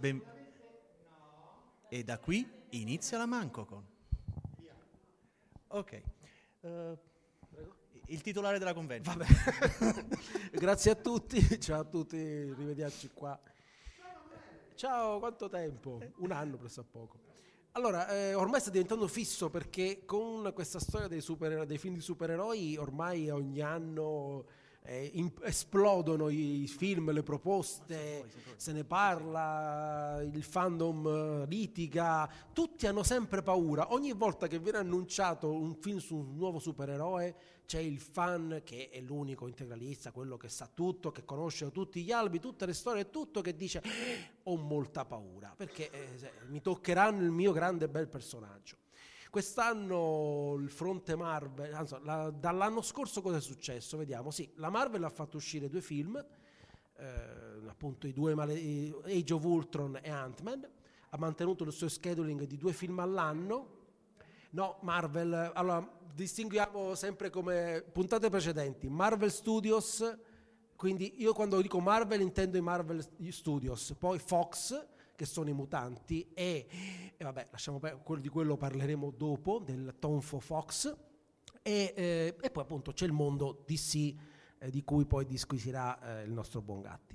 Ben- e da qui inizia la Mancocon. Ok. Eh, il titolare della convention. Grazie a tutti, ciao a tutti, rivediamoci qua. Ciao, quanto tempo? Un anno presso a poco. Allora, eh, ormai sta diventando fisso perché con questa storia dei, super- dei film di supereroi ormai ogni anno eh, in- esplodono i film, le proposte, se ne parla, il fandom eh, litiga, tutti hanno sempre paura. Ogni volta che viene annunciato un film su un nuovo supereroe c'è il fan che è l'unico integralista, quello che sa tutto, che conosce tutti gli albi, tutte le storie, tutto che dice "Eh, ho molta paura perché eh, mi toccheranno il mio grande bel personaggio. Quest'anno il fronte Marvel, anzi, la- dall'anno scorso cosa è successo? Vediamo, sì, la Marvel ha fatto uscire due film, eh, appunto i due male- Age of Ultron e Ant-Man, ha mantenuto il suo scheduling di due film all'anno. No, Marvel, allora distinguiamo sempre come puntate precedenti, Marvel Studios, quindi io quando dico Marvel intendo i Marvel Studios, poi Fox, che sono i mutanti, e, e vabbè, lasciamo di quello parleremo dopo, del tonfo Fox, e, eh, e poi appunto c'è il mondo DC eh, di cui poi disquisirà eh, il nostro buon Gatti.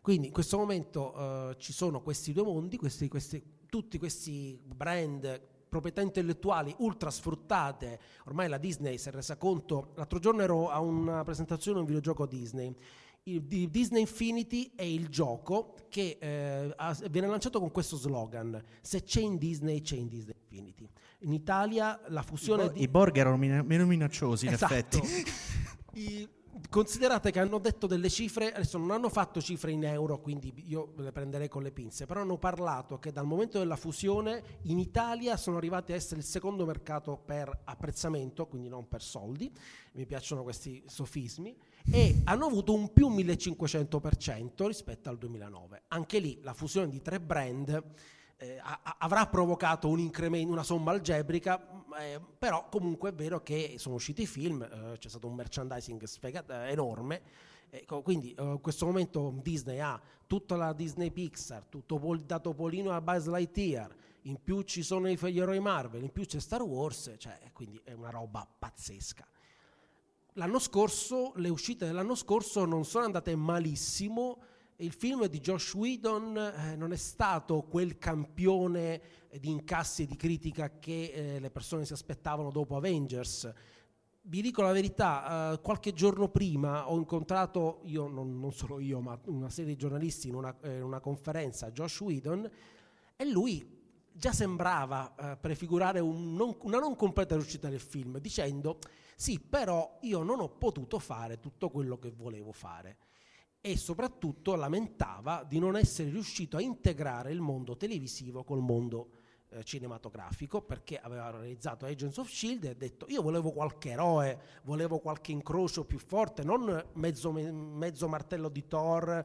Quindi in questo momento eh, ci sono questi due mondi, questi, questi- tutti questi brand, proprietà intellettuali ultra sfruttate, ormai la Disney si è resa conto, l'altro giorno ero a una presentazione di un videogioco Disney, il, di Disney Infinity è il gioco che eh, ha- viene lanciato con questo slogan, se c'è in Disney c'è in Disney Infinity. In Italia la fusione di... I Borg erano mina- meno minacciosi, in Esatto. effetti. I- considerate che hanno detto delle cifre, adesso non hanno fatto cifre in euro, quindi io le prenderei con le pinze, però hanno parlato che dal momento della fusione in Italia sono arrivati a essere il secondo mercato per apprezzamento, quindi non per soldi, mi piacciono questi sofismi, e hanno avuto un più 1500% rispetto al 2009. Anche lì la fusione di tre brand eh, avrà provocato un incremento, una somma algebrica, mh, eh, però comunque è vero che sono usciti i film, eh, c'è stato un merchandising sfega- eh, enorme, eh, co- quindi eh, in questo momento Disney ha tutta la Disney Pixar, tutto pol- da Topolino a Buzz Lightyear, in più ci sono i gli eroi Marvel, in più c'è Star Wars, cioè, quindi è una roba pazzesca. L'anno scorso, le uscite dell'anno scorso non sono andate malissimo. Il film di Josh Whedon eh, non è stato quel campione di incassi e di critica che eh, le persone si aspettavano dopo Avengers. Vi dico la verità, eh, qualche giorno prima ho incontrato, io non, non solo io, ma una serie di giornalisti in una, eh, una conferenza, Josh Whedon, e lui già sembrava eh, prefigurare un non- una non completa riuscita del film, dicendo sì, però io non ho potuto fare tutto quello che volevo fare e soprattutto lamentava di non essere riuscito a integrare il mondo televisivo col mondo eh, cinematografico perché aveva realizzato Agents of Shield e ha detto io volevo qualche eroe, volevo qualche incrocio più forte, non mezzo, mezzo martello di Thor,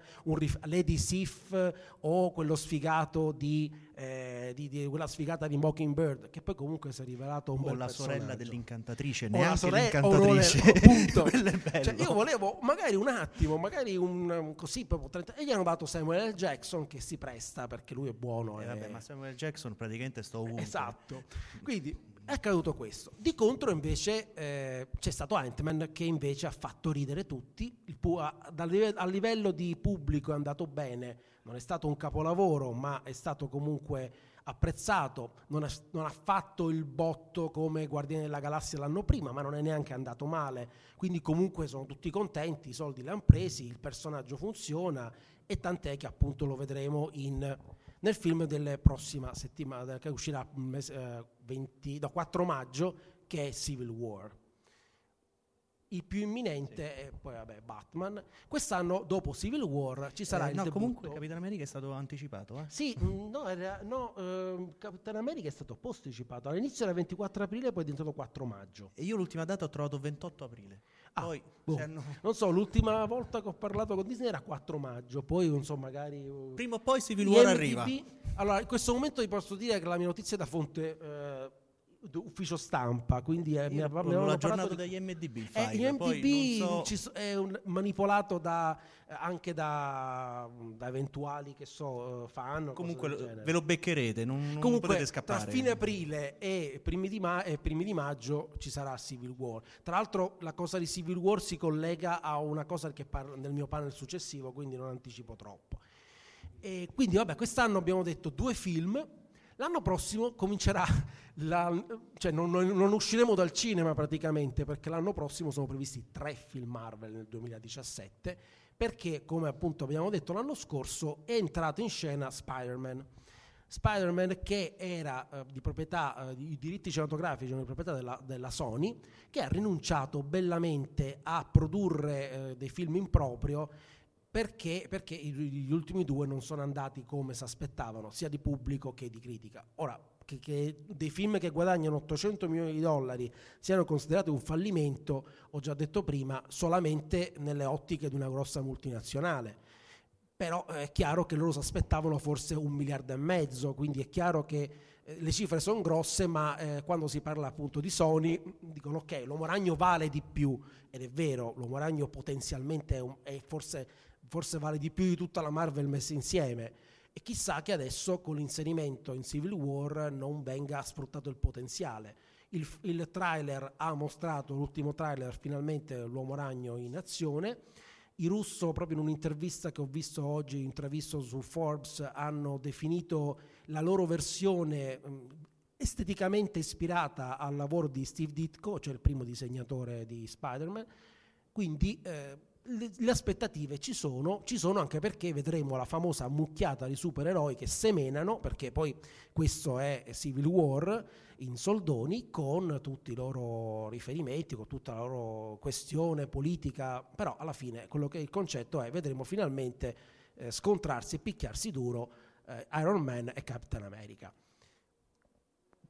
Lady Sif o quello sfigato di, eh, di- di- quella sfigata di Mockingbird che poi comunque si è rivelato un o bel la sorella dell'incantatrice, O la sorella- l'incantatrice. bello. Cioè, io volevo magari un attimo, magari un, così proprio 30 e gli hanno dato Samuel L. Jackson che si presta perché lui è buono. Eh, e- vabbè, ma Samuel Jackson praticamente sto ovunque. Esatto. Quindi è accaduto questo. Di contro invece eh, c'è stato Ant-Man che invece ha fatto ridere tutti, pu- a, live- a livello di pubblico è andato bene, non è stato un capolavoro ma è stato comunque apprezzato, non ha, non ha fatto il botto come Guardiani della Galassia l'anno prima ma non è neanche andato male, quindi comunque sono tutti contenti, i soldi li hanno presi, il personaggio funziona e tant'è che appunto lo vedremo in nel film delle prossima settimana che uscirà il mese, eh, 20 no, 4 maggio che è Civil War il più imminente è poi vabbè Batman quest'anno dopo Civil War ci sarà Eh, il no, debutto comunque Capitan America è stato anticipato. Eh? sì, mm, no, era- no ehm, Capitan America è stato posticipato all'inizio era 24 aprile poi è diventato 4 maggio E io l'ultima data ho trovato 28 aprile. Ah, Poi boh. hanno- non so l'ultima volta che ho parlato con Disney era 4 maggio poi non so magari uh, prima o poi Civil War arriva. Allora, in questo momento vi posso dire che la mia notizia è da fonte eh, ufficio stampa, quindi è, mi, ho avevano aggiornato di- dagli MDB il eh, file, poi MDB so- so- è un- manipolato da, eh, anche da, da eventuali che so, eh, fan. comunque lo- ve lo beccherete, non, non Comunque, potete scappare. tra fine aprile e primi, di ma- e primi di maggio ci sarà Civil War. Tra l'altro, la cosa di Civil War si collega a una cosa che parla nel mio panel successivo, quindi non anticipo troppo. E quindi, vabbè, quest'anno abbiamo detto due film. L'anno prossimo comincerà, la- cioè non, non- usciremo dal cinema praticamente perché l'anno prossimo sono previsti tre film Marvel nel 2017 perché, come appunto abbiamo detto l'anno scorso, è entrato in scena Spider-Man. Spider-Man che era eh, di proprietà, eh, i diritti cinematografici erano di proprietà della, della Sony, che ha rinunciato bellamente a produrre eh, dei film in proprio perché, perché gli ultimi due non sono andati come si aspettavano, sia di pubblico che di critica. Ora, che, che dei film che guadagnano 800 milioni di dollari siano considerati un fallimento, ho già detto prima, solamente nelle ottiche di una grossa multinazionale però eh, è chiaro che loro si aspettavano forse un miliardo e mezzo, quindi è chiaro che eh, le cifre sono grosse, ma eh, quando si parla appunto di Sony dicono ok, l'uomo ragno vale di più, ed è vero, l'uomo ragno potenzialmente è, un- è forse, forse vale di più di tutta la Marvel messa insieme. E chissà che adesso con l'inserimento in Civil War non venga sfruttato il potenziale. Il, il trailer ha mostrato, l'ultimo trailer, finalmente l'uomo ragno in azione. I russo, proprio in un'intervista che ho visto oggi, intravisto su Forbes, hanno definito la loro versione mh, esteticamente ispirata al lavoro di Steve Ditko, cioè il primo disegnatore di Spider-Man. Quindi eh, le, aspettative ci sono, ci sono anche perché vedremo la famosa mucchiata di supereroi che semenano, perché poi questo è Civil War in soldoni con tutti i loro riferimenti, con tutta la loro questione politica, però alla fine quello che il concetto è vedremo finalmente eh, scontrarsi e picchiarsi duro eh, Iron Man e Captain America.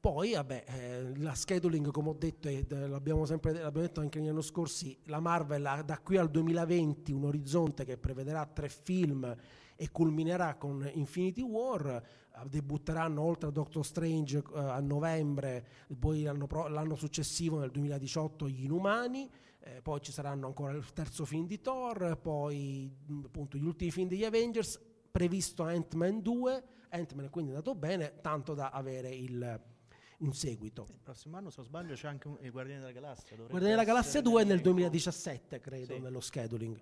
Poi, vabbè, eh, la scheduling, come ho detto, e eh, l'abbiamo sempre l'abbiamo detto anche negli anni scorsi, la Marvel ha da qui al 2020 un orizzonte che prevederà tre film e culminerà con Infinity War. Eh, Debutteranno oltre a Doctor Strange eh, a novembre, poi l'anno, pro- l'anno successivo, nel 2018, gli Inumani. eh, poi ci saranno ancora il terzo film di Thor, poi appunto gli ultimi film degli Avengers, previsto Ant-Man 2, Ant-Man è quindi andato bene, tanto da avere il, un seguito. Il prossimo anno, se non sbaglio, c'è anche un, i Guardiani della Galassia. Guardiani della Galassia essere 2 nel l'elenco. 2017, credo, Sì. nello scheduling.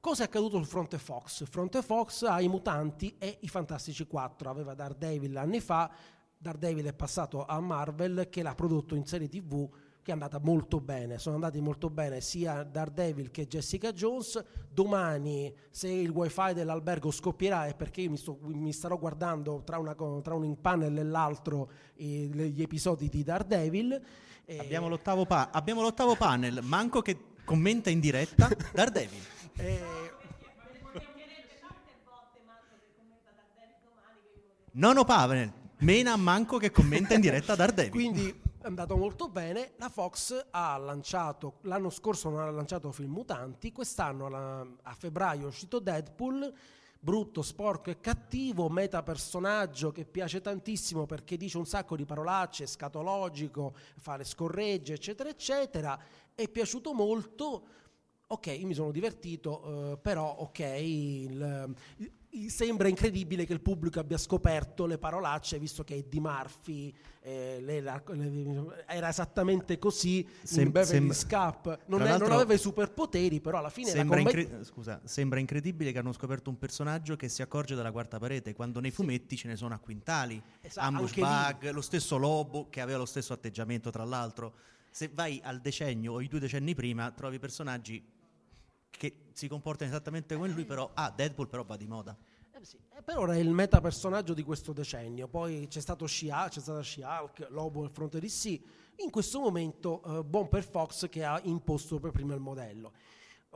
Cosa è accaduto sul fronte Fox? Il fronte Fox ha i mutanti e i Fantastici 4. Aveva Daredevil anni fa, Daredevil è passato a Marvel che l'ha prodotto in serie TV che è andata molto bene. Sono andati molto bene sia Daredevil che Jessica Jones. Domani, se il wifi dell'albergo scoppierà, è perché io mi, sto- mi starò guardando tra, una tra un panel e l'altro eh, gli episodi di Daredevil. Eh, Abbiamo l'ottavo, pa- abbiamo l'ottavo panel, manco che commenta in diretta Daredevil. eh, Nono panel, Mena manco che commenta in diretta Daredevil. Quindi andato molto bene. La Fox ha lanciato, l'anno scorso non ha lanciato film mutanti, quest'anno a febbraio è uscito Deadpool, brutto, sporco e cattivo, meta personaggio che piace tantissimo perché dice un sacco di parolacce, scatologico, fa le scorregge, eccetera, eccetera. È piaciuto molto. Ok, mi sono divertito, eh, però ok, il- sembra incredibile che il pubblico abbia scoperto le parolacce, visto che Eddie Murphy eh, le- la- le- era esattamente così Sem- in Beverly Scap. Non, è- non aveva i superpoteri, però alla fine Sembra, commedia- incre- scusa, sembra incredibile che hanno scoperto un personaggio che si accorge dalla quarta parete, quando nei fumetti ce ne sono a quintali. Esatto, Ambush Bug, lo stesso Lobo, che aveva lo stesso atteggiamento tra l'altro. Se vai al decennio o i due decenni prima, trovi personaggi che si comportano esattamente come lui, però, ah, Deadpool però va di moda. Eh sì, eh, per ora è il meta personaggio di questo decennio. Poi c'è stato She-Hulk, c'è stata She-Hulk, Lobo al fronte di sì. In questo momento, eh, buon per Fox che ha imposto per primo il modello.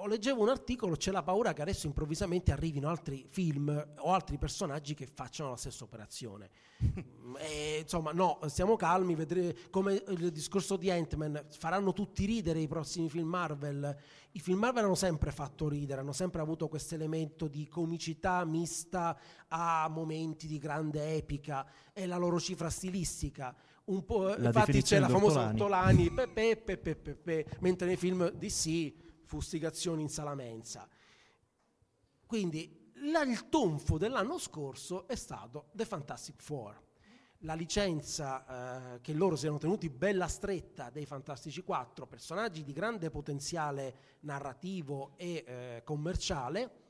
O leggevo un articolo, c'è la paura che adesso improvvisamente arrivino altri film o altri personaggi che facciano la stessa operazione. e, insomma, no, stiamo calmi, vedremo come il discorso di Ant-Man, faranno tutti ridere i prossimi film Marvel. I film Marvel hanno sempre fatto ridere, hanno sempre avuto questo elemento di comicità mista a momenti di grande epica e la loro cifra stilistica. Un po', La infatti c'è la famosa Ortolani. Ortolani, pe, pe, pe, pe, pe, pe, mentre nei film DC fustigazioni in sala mensa. Quindi la- il tonfo dell'anno scorso è stato The Fantastic Four. La licenza eh, che loro si erano tenuti bella stretta dei Fantastici Quattro, personaggi di grande potenziale narrativo e eh, commerciale,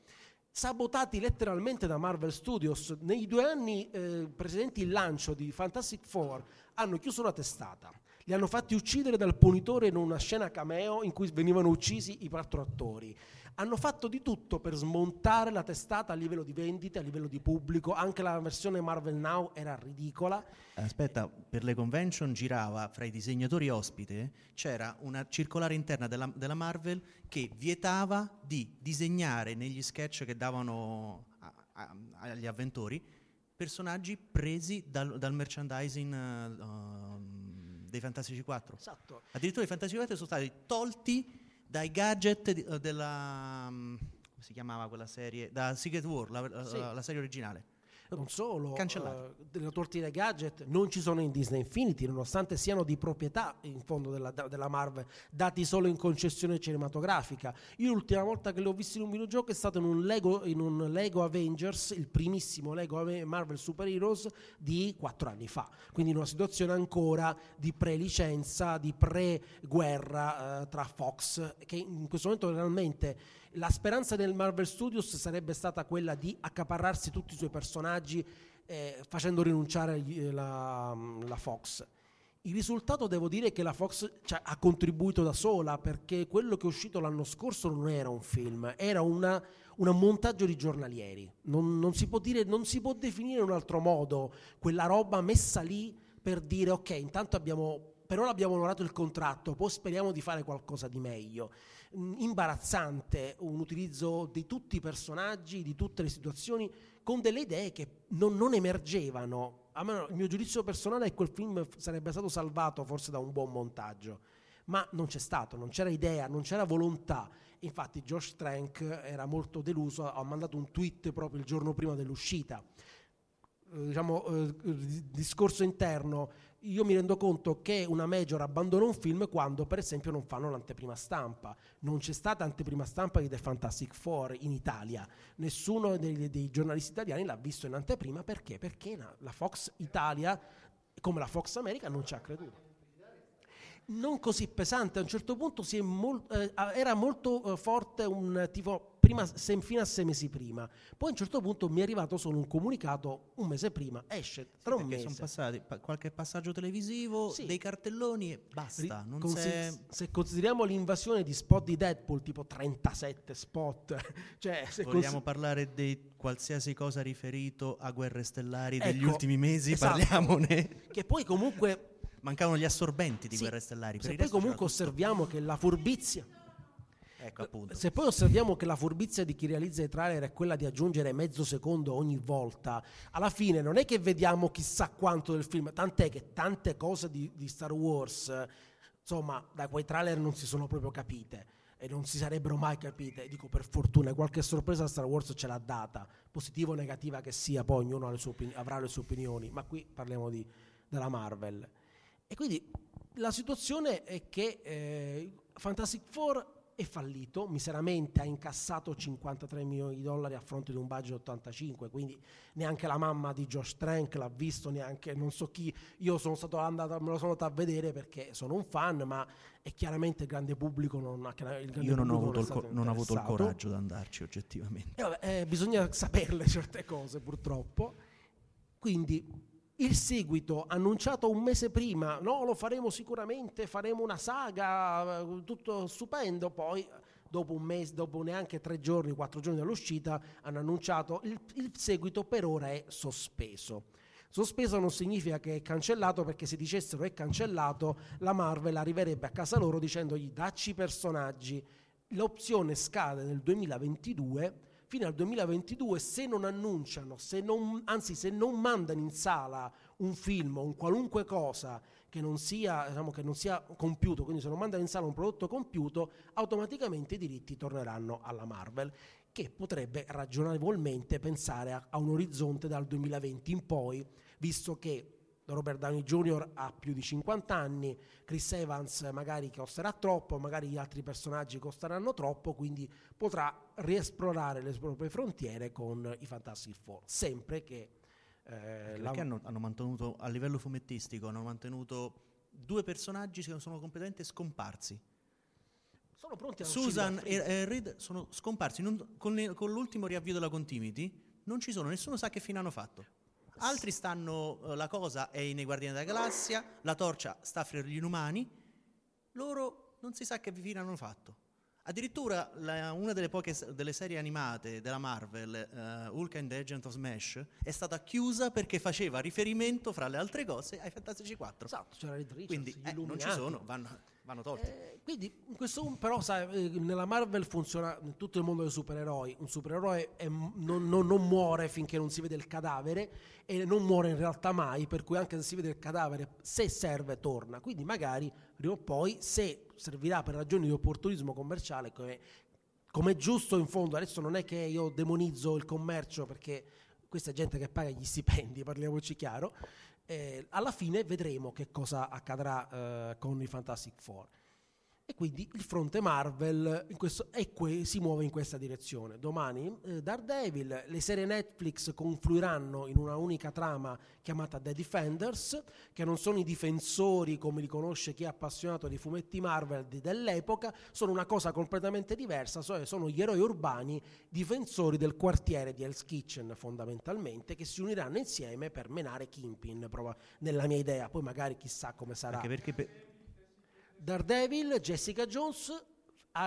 sabotati letteralmente da Marvel Studios. Nei due anni eh, precedenti il lancio di Fantastic Four hanno chiuso la testata, li hanno fatti uccidere dal ponitore in una scena cameo in cui venivano uccisi i quattro attori. Hanno fatto di tutto per smontare la testata a livello di vendite, a livello di pubblico, anche la versione Marvel Now era ridicola. Aspetta, per le convention girava fra i disegnatori ospite, c'era una circolare interna della, della Marvel che vietava di disegnare negli sketch che davano a- a- agli avventori personaggi presi dal, dal merchandising um, dei Fantastici 4. Esatto. Addirittura i Fantastici 4 sono stati tolti dai gadget di- eh, della... um, come si chiamava quella serie? Da Secret War, la, la- Sì. la serie originale. Non solo, Cancellato. eh, delle torti dei gadget non ci sono in Disney Infinity, nonostante siano di proprietà in fondo della, della Marvel, dati solo in concessione cinematografica. Io l'ultima volta che li ho visti in un videogioco è stato in un Lego, in un Lego Avengers, il primissimo Lego Ave- Marvel Super Heroes di quattro anni fa. Quindi in una situazione ancora di pre-licenza, di pre-guerra eh, tra Fox, che in questo momento realmente la speranza del Marvel Studios sarebbe stata quella di accaparrarsi tutti i suoi personaggi eh, facendo rinunciare eh, la, la Fox. Il risultato devo dire che la Fox cioè, ha contribuito da sola perché quello che è uscito l'anno scorso non era un film, era una- un montaggio di giornalieri. Non, non si può dire, non si può definire in un altro modo quella roba messa lì per dire ok, intanto abbiamo per ora abbiamo onorato il contratto, poi speriamo di fare qualcosa di meglio. Mm, Imbarazzante un utilizzo di tutti i personaggi, di tutte le situazioni, con delle idee che non, non emergevano. A me, il mio giudizio personale è che quel film sarebbe stato salvato forse da un buon montaggio, ma non c'è stato, non c'era idea, non c'era volontà. Infatti Josh Trank era molto deluso, ha mandato un tweet proprio il giorno prima dell'uscita diciamo, eh, discorso interno, io mi rendo conto che una major abbandona un film quando, per esempio, non fanno l'anteprima stampa. Non c'è stata anteprima stampa di The Fantastic Four in Italia. Nessuno dei, dei giornalisti italiani l'ha visto in anteprima perché? Perché la, Fox Italia, come la Fox America, non ci ha creduto non così pesante. A un certo punto si è mol- eh, era molto eh, forte un tipo prima, se- fino a sei mesi prima. Poi a un certo punto mi è arrivato solo un comunicato un mese prima, esce tra un Perché sono mese. passati pa- qualche passaggio televisivo, Sì. dei cartelloni e basta. Ri- consi- c'è- Se consideriamo l'invasione di spot di Deadpool, tipo 37 spot, cioè se Vogliamo consi- parlare di qualsiasi cosa riferito a guerre stellari degli Ecco, ultimi mesi? esatto. Parliamone. che poi comunque Mancavano gli assorbenti di sì, guerre stellari. Se poi comunque osserviamo che la furbizia Ecco appunto. Se poi osserviamo che la furbizia di chi realizza i trailer è quella di aggiungere mezzo secondo ogni volta, alla fine non è che vediamo chissà quanto del film, tant'è che tante cose di, di Star Wars, insomma, da quei trailer non si sono proprio capite e non si sarebbero mai capite. Dico per fortuna, qualche sorpresa Star Wars ce l'ha data, positiva o negativa che sia, poi ognuno le opini- avrà le sue opinioni, ma qui parliamo di- della Marvel. E quindi la situazione è che eh, Fantastic Four è fallito, miseramente ha incassato 53 milioni di dollari a fronte di un budget 85, quindi neanche la mamma di Josh Trank l'ha visto, neanche non so chi, io sono stato andato, me lo sono andato a vedere perché sono un fan, ma è chiaramente il grande pubblico non ha il grande Io non ho, avuto il, è stato co- non ho avuto il coraggio di andarci oggettivamente. E vabbè, eh, bisogna saperle certe cose purtroppo. Quindi il seguito annunciato un mese prima, no, lo faremo sicuramente, faremo una saga, eh, tutto stupendo, poi dopo un mese, dopo neanche tre giorni, quattro giorni dall'uscita, hanno annunciato il, il seguito per ora è sospeso. Sospeso non significa che è cancellato perché se dicessero è cancellato la Marvel arriverebbe a casa loro dicendogli dacci i personaggi l'opzione scade nel 2022 fino al 2022 se non annunciano, se non, anzi se non mandano in sala un film o un qualunque cosa che non, sia, diciamo, che non sia compiuto, quindi se non mandano in sala un prodotto compiuto, automaticamente i diritti torneranno alla Marvel, che potrebbe ragionevolmente pensare a, a un orizzonte dal 2020 in poi, visto che Robert Downey Jr. ha più di 50 anni, Chris Evans magari costerà troppo, magari gli altri personaggi costeranno troppo, quindi potrà riesplorare le proprie frontiere con i Fantastic Four, sempre che... Eh, perché la... hanno, hanno mantenuto a livello fumettistico, hanno mantenuto due personaggi che sono completamente scomparsi. Sono pronti a Susan e, e Reed sono scomparsi non, con, con l'ultimo riavvio della continuity. Non ci sono, nessuno sa che fine hanno fatto. Altri stanno, uh, la cosa è nei Guardiani della Galassia, la torcia sta fra gli inumani, loro non si sa che fine hanno fatto. Addirittura la, una delle poche delle serie animate della Marvel, uh, Hulk and the Agent of Smash, è stata chiusa perché faceva riferimento, fra le altre cose, ai Fantastici 4. Esatto, c'era Reed Richards, Quindi eh, non ci sono, vanno, vanno tolti. Eh, quindi questo però sai, eh, nella Marvel funziona in tutto il mondo dei supereroi. Un supereroe è, non, non, non, muore finché non si vede il cadavere e non muore in realtà mai, per cui anche se si vede il cadavere, se serve, torna. Quindi magari prima o poi, se servirà per ragioni di opportunismo commerciale, come, come giusto in fondo, adesso non è che io demonizzo il commercio perché questa è gente che paga gli stipendi, parliamoci chiaro, eh, alla fine vedremo che cosa accadrà eh, con i Fantastic Four. E quindi il fronte Marvel questo, que- si muove in questa direzione. Domani eh, Daredevil, le serie Netflix confluiranno in una unica trama chiamata The Defenders, che non sono i difensori come li conosce chi è appassionato di fumetti Marvel di, dell'epoca, sono una cosa completamente diversa, sono gli eroi urbani difensori del quartiere di Hell's Kitchen fondamentalmente, che si uniranno insieme per menare Kimpin, nella mia idea, poi magari chissà come sarà. Anche perché... Pe- Daredevil, Jessica Jones,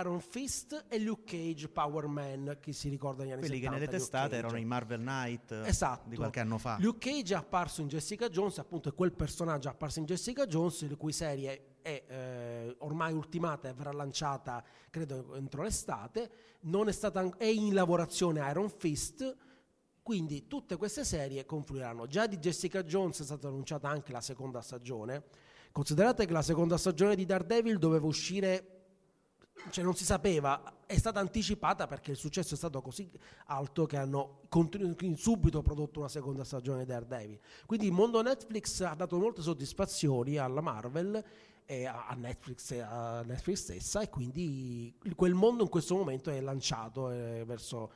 Iron Fist e Luke Cage Power Man, chi si ricorda negli anni Quelli 70. che nelle testate erano i Marvel Knight esatto. di qualche anno fa. Luke Cage è apparso in Jessica Jones, appunto è quel personaggio apparso in Jessica Jones, la cui serie è eh, ormai ultimata e verrà lanciata credo entro l'estate, non è, stata, è in lavorazione Iron Fist, quindi tutte queste serie confluiranno. Già di Jessica Jones è stata annunciata anche la seconda stagione, Considerate che la seconda stagione di Daredevil doveva uscire, cioè non si sapeva, è stata anticipata perché il successo è stato così alto che hanno continu- subito prodotto una seconda stagione di Daredevil. Quindi il mondo Netflix ha dato molte soddisfazioni alla Marvel e a Netflix, a Netflix stessa e quindi quel mondo in questo momento è lanciato eh, verso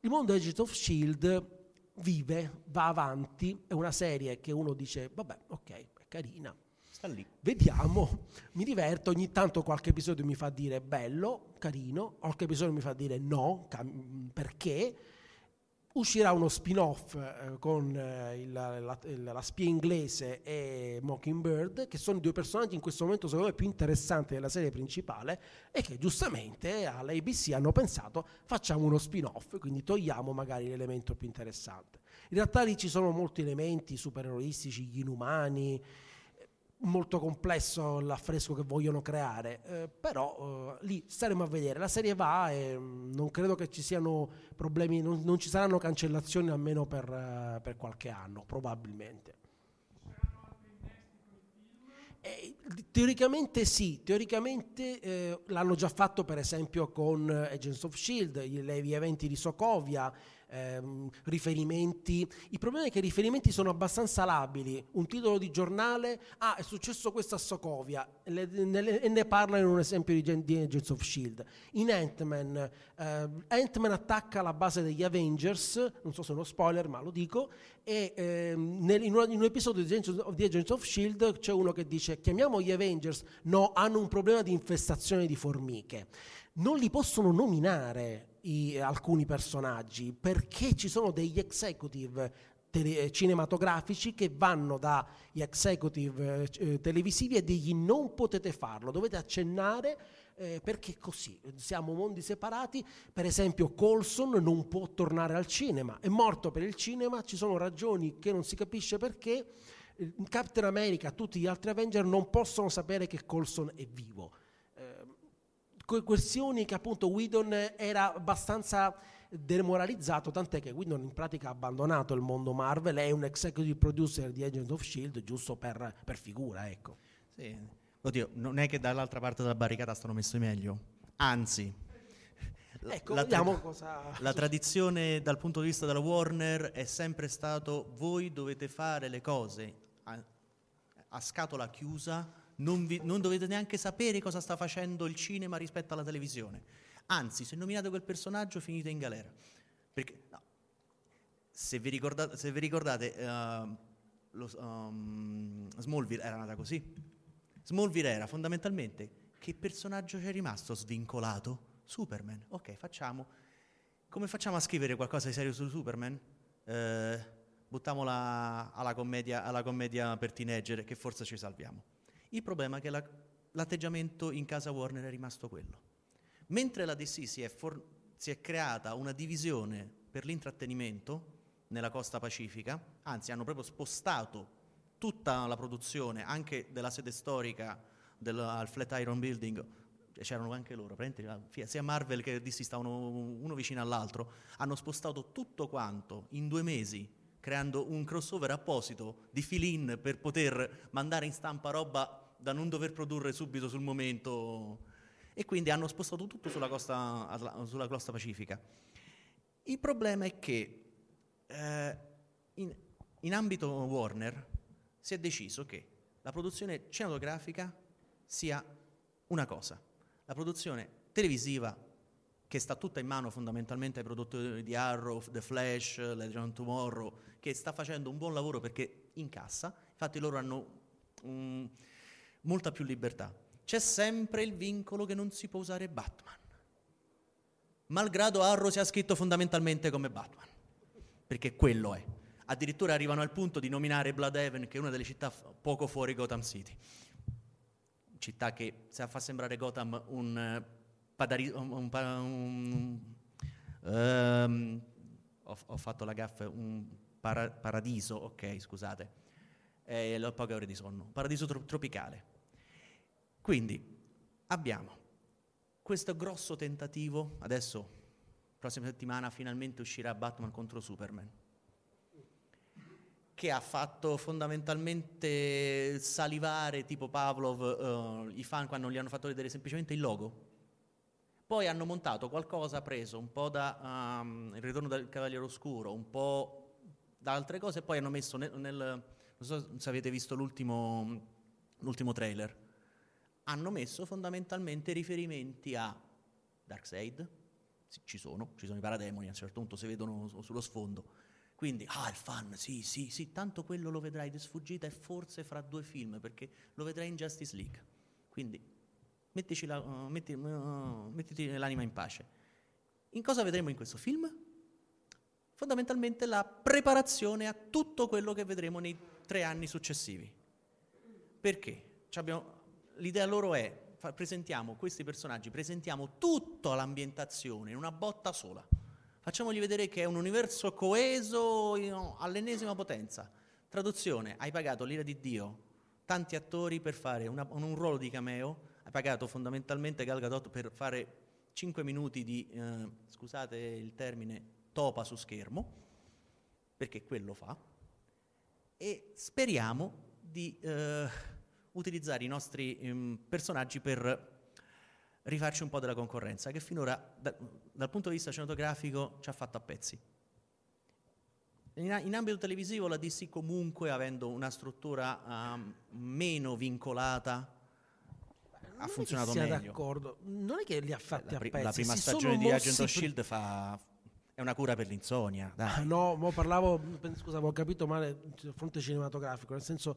il mondo Agent of Shield vive, va avanti, è una serie che uno dice vabbè ok, è carina, sta lì. Vediamo, mi diverto, ogni tanto qualche episodio mi fa dire bello, carino, qualche episodio mi fa dire no, cam- perché. Uscirà uno spin-off eh, con eh, il, la, la, la, spia inglese e Mockingbird, che sono i due personaggi in questo momento secondo me più interessanti della serie principale e che giustamente all'ABC hanno pensato facciamo uno spin-off, quindi togliamo magari l'elemento più interessante. In realtà lì ci sono molti elementi supereroistici, gli inumani, molto complesso l'affresco che vogliono creare, eh, però eh, lì staremo a vedere. La serie va e mm, non credo che ci siano problemi, non, non ci saranno cancellazioni almeno per, uh, per qualche anno, probabilmente. Eh, teoricamente sì, teoricamente eh, l'hanno già fatto per esempio con Agents of Shield, gli, gli eventi di Sokovia, ehm, riferimenti. Il problema è che i riferimenti sono abbastanza labili. Un titolo di giornale, ah, è successo questo a Sokovia, e ne, parla in un esempio di, di Agents of Shield. In Ant-Man, eh, Ant-Man attacca la base degli Avengers, non so se è uno spoiler, ma lo dico, e ehm, nel, in, un, in, un, episodio di Agents, of, di Agents of Shield c'è uno che dice chiamiamo gli Avengers, no, hanno un problema di infestazione di formiche. Non li possono nominare i, alcuni personaggi perché ci sono degli executive tele, cinematografici che vanno dagli executive eh, televisivi e digli non potete farlo, dovete accennare eh, perché così, siamo mondi separati, per esempio Colson non può tornare al cinema, è morto per il cinema, ci sono ragioni che non si capisce perché, Captain America, tutti gli altri Avenger non possono sapere che Colson è vivo questioni che appunto Whedon era abbastanza demoralizzato, tant'è che Whedon in pratica ha abbandonato il mondo Marvel, è un executive producer di Agent of S.H.I.E.L.D. giusto per, per figura, ecco. Sì. Oddio, non è che dall'altra parte della barricata stanno messi meglio, anzi, Ecco, la, tra- cosa... la tradizione dal punto di vista della Warner è sempre stato voi dovete fare le cose a, a scatola chiusa, non, vi- non dovete neanche sapere cosa sta facendo il cinema rispetto alla televisione. Anzi, se nominate quel personaggio finite in galera. Perché, no, se, vi ricordate, se vi ricordate uh, lo, um, Smallville era nata così. Smallville era fondamentalmente che personaggio c'è rimasto svincolato? Superman. Ok, facciamo. Come facciamo a scrivere qualcosa di serio su Superman? Eh, buttiamola alla commedia, alla commedia per teenager che forse ci salviamo. Il problema è che la, l'atteggiamento in casa Warner è rimasto quello. Mentre la DC si è, for- si è creata una divisione per l'intrattenimento nella costa pacifica, anzi hanno proprio spostato tutta la produzione, anche della sede storica del, al Flatiron Building, c'erano anche loro, sia Marvel che DC stavano uno vicino all'altro, hanno spostato tutto quanto in due mesi, creando un crossover apposito di fill-in per poter mandare in stampa roba da non dover produrre subito sul momento. E quindi hanno spostato tutto sulla costa, sulla costa pacifica. Il problema è che eh, in, in ambito Warner si è deciso che la produzione cinematografica sia una cosa, la produzione televisiva che sta tutta in mano fondamentalmente ai produttori di Arrow, The Flash, Legend of Tomorrow, che sta facendo un buon lavoro perché incassa, infatti loro hanno um, molta più libertà. C'è sempre il vincolo che non si può usare Batman, malgrado Arrow sia scritto fondamentalmente come Batman, perché quello è. Addirittura arrivano al punto di nominare Bloodhaven, che è una delle città poco fuori Gotham City città che fa sembrare Gotham un, eh, padari, un, un, un um, ho, ho, fatto la gaffa, un para, paradiso, ok, scusate, e ho poche ore di sonno, paradiso tro- tropicale. Quindi abbiamo questo grosso tentativo, adesso, prossima settimana, finalmente uscirà Batman contro Superman che ha fatto fondamentalmente salivare tipo Pavlov uh, i fan quando gli hanno fatto vedere semplicemente il logo. Poi hanno montato qualcosa preso un po' da um, Il ritorno del Cavaliere Oscuro, un po' da altre cose e poi hanno messo nel, nel non so se avete visto l'ultimo, l'ultimo trailer, hanno messo fondamentalmente riferimenti a Darkseid, ci sono, ci sono i parademoni, a un certo punto si vedono sullo sfondo, quindi, ah, il fan, sì, sì, sì, tanto quello lo vedrai di sfuggita e forse fra due film, perché lo vedrai in Justice League. Quindi, la, uh, metti, uh, mettiti l'anima in pace. In cosa vedremo in questo film? Fondamentalmente la preparazione a tutto quello che vedremo nei tre anni successivi. Perché? Abbiamo, l'idea loro è, presentiamo questi personaggi, presentiamo tutta l'ambientazione in una botta sola Facciamogli vedere che è un universo coeso all'ennesima potenza. Traduzione, hai pagato l'ira di Dio, tanti attori per fare una, un ruolo di cameo, hai pagato fondamentalmente Gal Gadot per fare 5 minuti di, eh, scusate il termine, topa su schermo, perché quello fa, e speriamo di eh, utilizzare i nostri eh, personaggi per rifarci un po' della concorrenza, che finora da, dal punto di vista cinematografico ci ha fatto a pezzi. In, in ambito televisivo la DC comunque, avendo una struttura um, meno vincolata, ha funzionato meglio. d'accordo, non è che li ha fatti la, a pezzi. La prima stagione di Agent of Shield fa, è una cura per l'insonnia. Dai. No, mo parlavo, scusa, avevo capito male sul fronte cinematografico, nel senso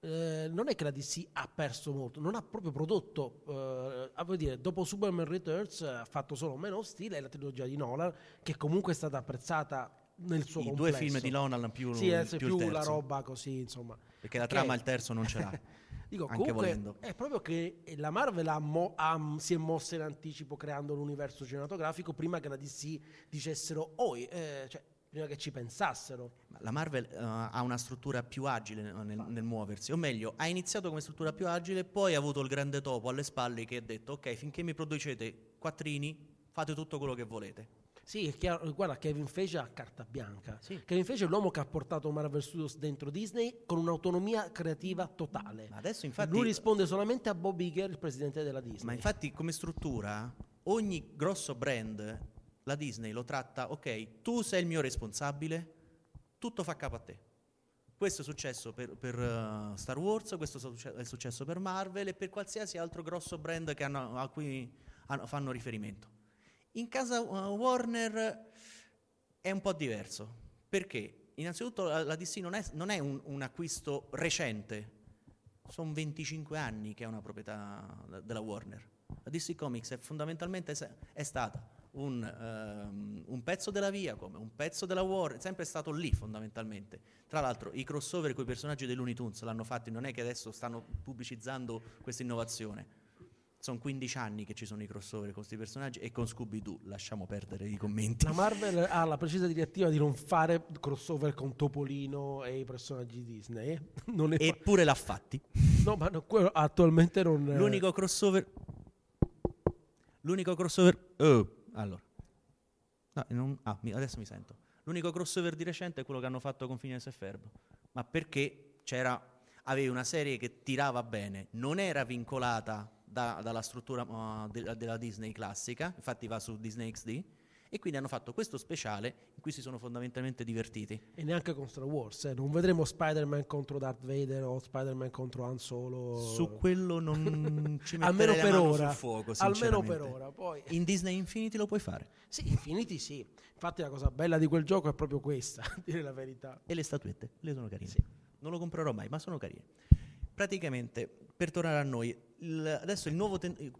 eh, non è che la DC ha perso molto, non ha proprio prodotto, eh, a dire, dopo Superman Returns ha fatto solo Man of Steel e la trilogia di Nolan, che comunque è stata apprezzata nel suo I complesso. due film di Nolan più, sì, più, più la roba così, insomma. Perché la trama il terzo non ce l'ha. Dico, comunque volendo. è proprio che la Marvel ha mo- ha, si è mossa in anticipo creando l'universo cinematografico prima che la DC dicessero, oh, eh, cioè, prima che ci pensassero. La Marvel uh, ha una struttura più agile nel, nel, muoversi, o meglio, ha iniziato come struttura più agile, poi ha avuto il grande topo alle spalle che ha detto ok, finché mi producete quattrini, fate tutto quello che volete. Sì, è chiaro, guarda, Kevin Feige ha carta bianca. Sì. Kevin Feige è l'uomo che ha portato Marvel Studios dentro Disney con un'autonomia creativa totale. Ma adesso infatti... Lui risponde solamente a Bob Iger, il presidente della Disney. Ma infatti come struttura, ogni grosso brand, la Disney lo tratta, ok, tu sei il mio responsabile, tutto fa capo a te. Questo è successo per, per uh, Star Wars, questo è successo per Marvel e per qualsiasi altro grosso brand hanno, a cui hanno, fanno riferimento. In casa uh, Warner è un po' diverso, perché innanzitutto la, la DC non è, non è un, un, acquisto recente, sono 25 anni che è una proprietà della Warner. La DC Comics è fondamentalmente è stata un, um, un, pezzo della via, come un pezzo della Warner, è sempre stato lì fondamentalmente. Tra l'altro i crossover con i personaggi dei Looney Tunes l'hanno fatti, non è che adesso stanno pubblicizzando questa innovazione sono 15 anni che ci sono i crossover con questi personaggi e con Scooby-Doo, lasciamo perdere i commenti. La Marvel ha la precisa direttiva di non fare crossover con Topolino e i personaggi Disney. Non Eppure fa- l'ha fatti. No, ma no, attualmente non... L'unico crossover... L'unico crossover... Oh, allora. No, non... ah, adesso mi sento. L'unico crossover di recente è quello che hanno fatto con Phineas e Ferb. Ma perché c'era... Avevi una serie che tirava bene, non era vincolata da, dalla struttura uh, de, della Disney classica, infatti va su Disney XD, e quindi hanno fatto questo speciale in cui si sono fondamentalmente divertiti. E neanche con Star Wars, eh? non vedremo Spider-Man contro Darth Vader o Spider-Man contro Han Solo. Su quello non ci almeno per ora. fuoco, Almeno per ora. Poi. In Disney Infinity lo puoi fare. Sì, Infinity sì. Infatti la cosa bella di quel gioco è proprio questa, a dire la verità. E le statuette, le sono carine. Sì. Non lo comprerò mai, ma sono carine. Praticamente, per tornare a noi, il, adesso il nuovo ten-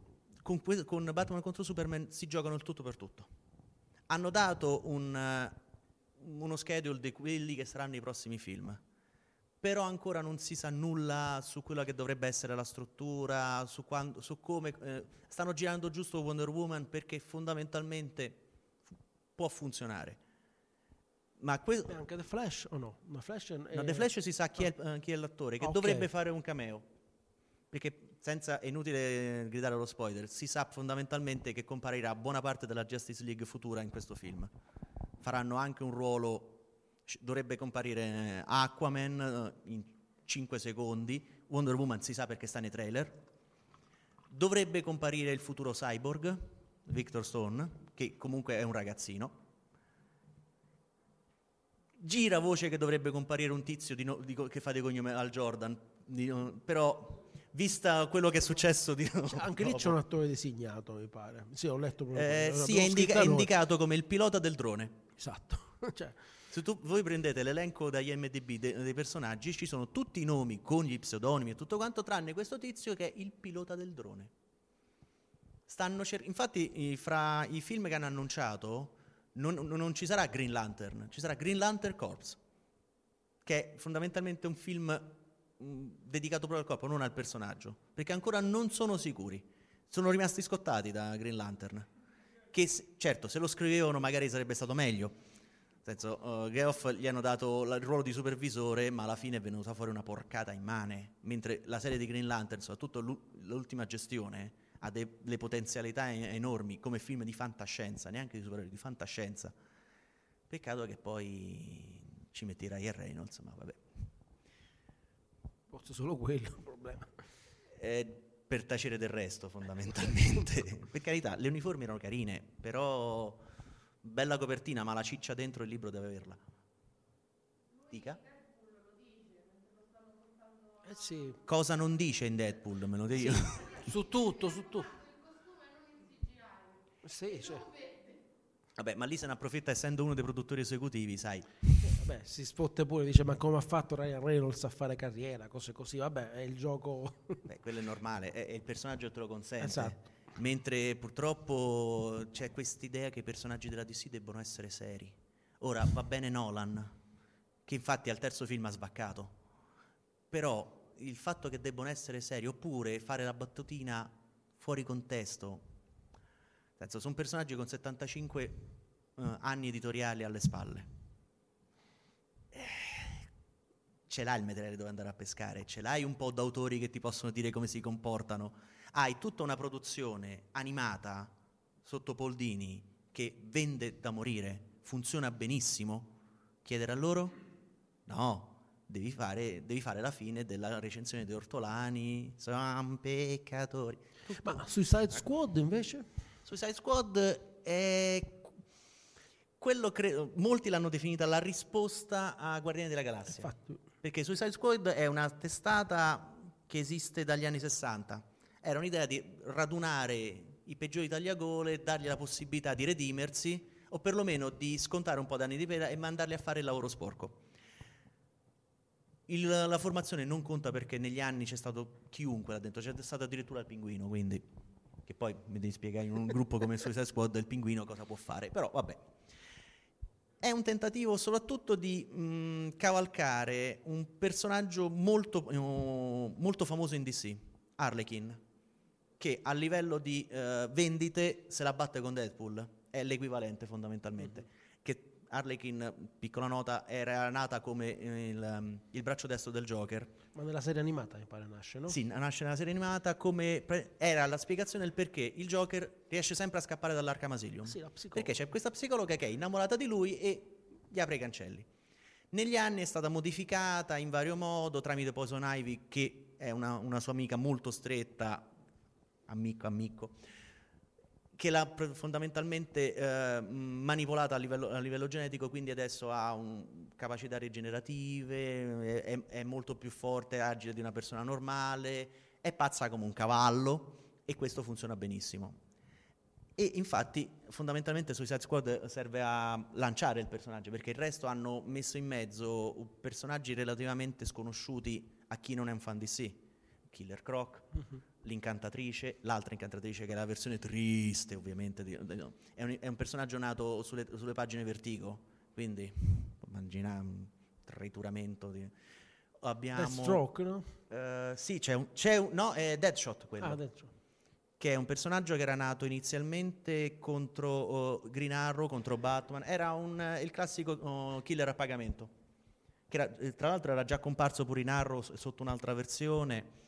con, con, Batman contro Superman si giocano il tutto per tutto. Hanno dato un, uh, uno schedule di quelli che saranno i prossimi film, però ancora non si sa nulla su quella che dovrebbe essere la struttura, su, quando, su come... Eh, stanno girando giusto Wonder Woman perché fondamentalmente può funzionare. Ma que- anche The Flash o no? Ma Flash è... No, The Flash si sa chi, è, uh, chi è l'attore, che okay. dovrebbe fare un cameo. Perché senza, è inutile gridare lo spoiler, si sa fondamentalmente che comparirà buona parte della Justice League futura in questo film. Faranno anche un ruolo, dovrebbe comparire eh, Aquaman eh, in 5 secondi, Wonder Woman si sa perché sta nei trailer, dovrebbe comparire il futuro cyborg, Victor Stone, che comunque è un ragazzino. Gira voce che dovrebbe comparire un tizio di no, di, che fa dei cognomi al Jordan, di, però vista quello che è successo di cioè, anche lì c'è un attore designato mi pare. Sì ho letto proprio eh, sì è, indica- è, indicato come il pilota del drone. Esatto. Cioè. se tu, voi prendete l'elenco dagli MDB de- dei personaggi ci sono tutti i nomi con gli pseudonimi e tutto quanto tranne questo tizio che è il pilota del drone. Cer- infatti fra i film che hanno annunciato non, non ci sarà Green Lantern ci sarà Green Lantern Corps che è fondamentalmente un film dedicato proprio al corpo, non al personaggio, perché ancora non sono sicuri. Sono rimasti scottati da Green Lantern. Che certo, se lo scrivevano magari sarebbe stato meglio. Nel senso, uh, Geoff gli hanno dato il ruolo di supervisore, ma alla fine è venuta fuori una porcata immane. Mentre la serie di Green Lantern, soprattutto l'ultima gestione, ha delle potenzialità enormi come film di fantascienza, neanche di supereroi, di fantascienza. Peccato che poi ci metti Ryan Reynolds, ma vabbè. Forse solo quello il problema. Eh, per tacere del resto, fondamentalmente. per carità, le uniformi erano carine, però bella copertina, ma la ciccia dentro il libro deve averla. Dica? Eh sì. Cosa non dice in Deadpool, me lo dico. Sì. su tutto, su tutto. Sì, cioè. Vabbè, ma lì se ne approfitta essendo uno dei produttori esecutivi, sai. Vabbè, si spotte pure, dice ma come ha fatto Ryan Reynolds a fare carriera, cose così. Vabbè, è il gioco... Beh, quello è normale, è, è il personaggio te lo consente. Esatto. Mentre purtroppo c'è quest'idea che i personaggi della DC debbono essere seri. Ora, va bene Nolan, che infatti al terzo film ha sbaccato. Però il fatto che debbono essere seri, oppure fare la battutina fuori contesto, senso, sono personaggi con 75 uh, eh, anni editoriali alle spalle. Ce l'hai il materiale dove andare a pescare, ce l'hai un po' d'autori che ti possono dire come si comportano, hai tutta una produzione animata sotto Poldini che vende da morire, funziona benissimo, chiedere a loro? No, devi fare, devi fare la fine della recensione di Ortolani, sono peccatori. Ma Suicide Squad invece? Suicide Squad è quello credo, molti l'hanno definita la risposta a Guardiani della Galassia. Infatti. Perché Suicide Squad è una testata che esiste dagli anni 60. Era un'idea di radunare i peggiori tagliagole, dargli la possibilità di redimersi o perlomeno di scontare un po' d'anni di pena e mandarli a fare il lavoro sporco. Il, la formazione non conta perché negli anni c'è stato chiunque là dentro, c'è stato addirittura il pinguino, quindi che poi mi devi spiegare in un gruppo come il Suicide Squad il pinguino cosa può fare, però vabbè. È un tentativo soprattutto di mh, cavalcare un personaggio molto, uh, molto famoso in DC, Harlequin, che a livello di uh, vendite se la batte con Deadpool, è l'equivalente fondamentalmente. Mm-hmm. Harlequin, piccola nota, era nata come il, il, braccio destro del Joker. Ma nella serie animata mi pare nasce, no? Sì, nasce nella serie animata come pre- era la spiegazione del perché il Joker riesce sempre a scappare dall'Arkham Asylum. Sì, perché c'è questa psicologa che è innamorata di lui e gli apre i cancelli. Negli anni è stata modificata in vario modo tramite Poison Ivy, che è una, una sua amica molto stretta, amico, amico che l'ha fondamentalmente eh, manipolata a livello, a livello, genetico, quindi adesso ha un, capacità rigenerative, è, è, molto più forte e agile di una persona normale, è pazza come un cavallo e questo funziona benissimo. E infatti fondamentalmente Suicide Squad serve a lanciare il personaggio perché il resto hanno messo in mezzo personaggi relativamente sconosciuti a chi non è un fan di sé. Killer Croc, uh-huh l'incantatrice, l'altra incantatrice che è la versione triste ovviamente, di, di, no. è, un, è, un, personaggio nato sulle, sulle pagine Vertigo, quindi immagina un trituramento di... Abbiamo... Deathstroke, no? Uh, sì, c'è un, c'è un, no, è Deadshot quello. Ah, Deadshot. Che è un personaggio che era nato inizialmente contro uh, Green Arrow, contro Batman. Era un, uh, il classico uh, killer a pagamento. Che era, eh, tra l'altro era già comparso pure in Arrow sotto un'altra versione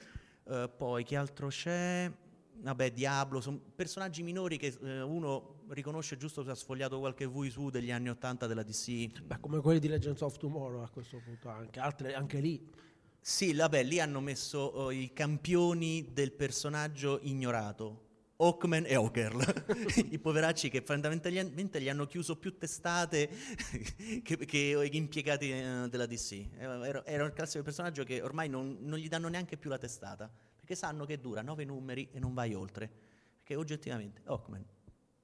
Uh, poi che altro c'è? Vabbè, Diablo, sono personaggi minori che uh, uno riconosce giusto se ha sfogliato qualche vui su degli anni 80 della DC. Beh, come quelli di Legends of Tomorrow a questo punto, anche, altre, anche lì. Sì, vabbè, lì hanno messo uh, i campioni del personaggio ignorato. Hawkman e Hawkerl, i poveracci che fondamentalmente gli hanno chiuso più testate che, che impiegati eh, della DC. Era, era, un classico personaggio che ormai non, non, gli danno neanche più la testata, perché sanno che dura nove numeri e non vai oltre. Perché oggettivamente Hawkman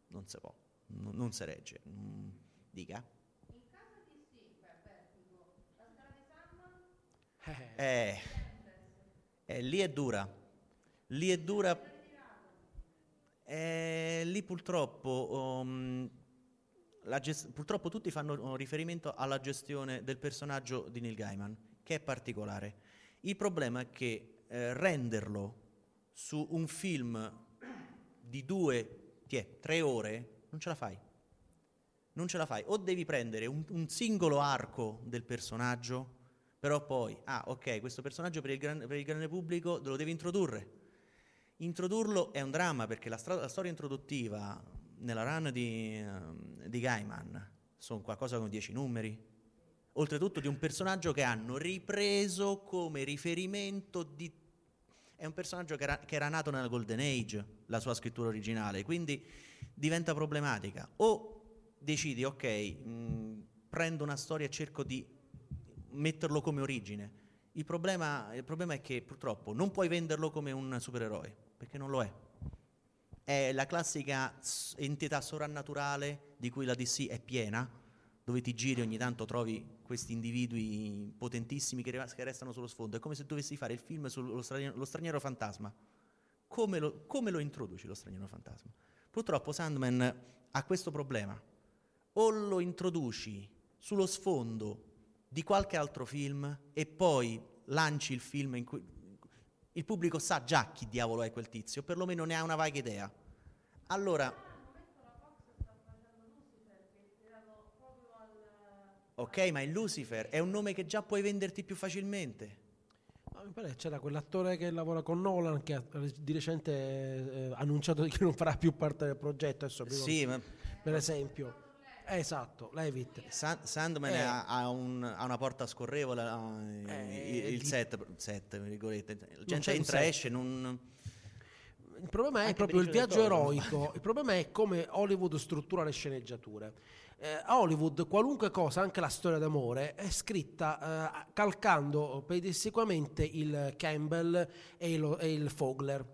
non si può, non, non si regge. Mm, dica. In casa DC, Vertigo, la scala di Sandman? Eh, eh, lì è dura. Lì è dura eh, lì purtroppo, um, gest- purtroppo, tutti fanno riferimento alla gestione del personaggio di Neil Gaiman, che è particolare. Il problema è che eh, renderlo su un film di due, tie, tre ore, non ce la fai. Non ce la fai. O devi prendere un, un singolo arco del personaggio, però poi, ah ok, questo personaggio per il, gran, per il grande pubblico lo devi introdurre Introdurlo è un dramma perché la, stra- la storia introduttiva nella run di, uh, di Gaiman sono qualcosa come dieci numeri. Oltretutto di un personaggio che hanno ripreso come riferimento di... È un personaggio che era, che era nato nella Golden Age, la sua scrittura originale, quindi diventa problematica. O decidi, ok, mh, prendo una storia e cerco di metterlo come origine. Il problema, il problema, è che purtroppo non puoi venderlo come un supereroe perché non lo è. È la classica entità sovrannaturale di cui la DC è piena, dove ti giri ogni tanto trovi questi individui potentissimi che, restano sullo sfondo. È come se dovessi fare il film sullo straniero, straniero fantasma. Come lo, come lo introduci lo straniero fantasma? Purtroppo Sandman ha questo problema. O lo introduci sullo sfondo di qualche altro film e poi lanci il film in cui il pubblico sa già chi diavolo è quel tizio, perlomeno ne ha una vaga idea. Allora... Ok, ma il Lucifer è un nome che già puoi venderti più facilmente. Ah, mi pare c'era quell'attore che lavora con Nolan che ha di recente eh, annunciato che non farà più parte del progetto. Adesso sì, ma... per esempio. Esatto, Levitt. San- Sandman eh. ha, ha, un, ha, una porta scorrevole, eh, il, il set, set, virgolette. La gente entra e esce, non... Il problema è Anche proprio il viaggio eroico, il problema è come Hollywood struttura le sceneggiature. Eh, a Hollywood qualunque cosa, anche la storia d'amore, è scritta eh, calcando pedissequamente il Campbell e il, e il Fogler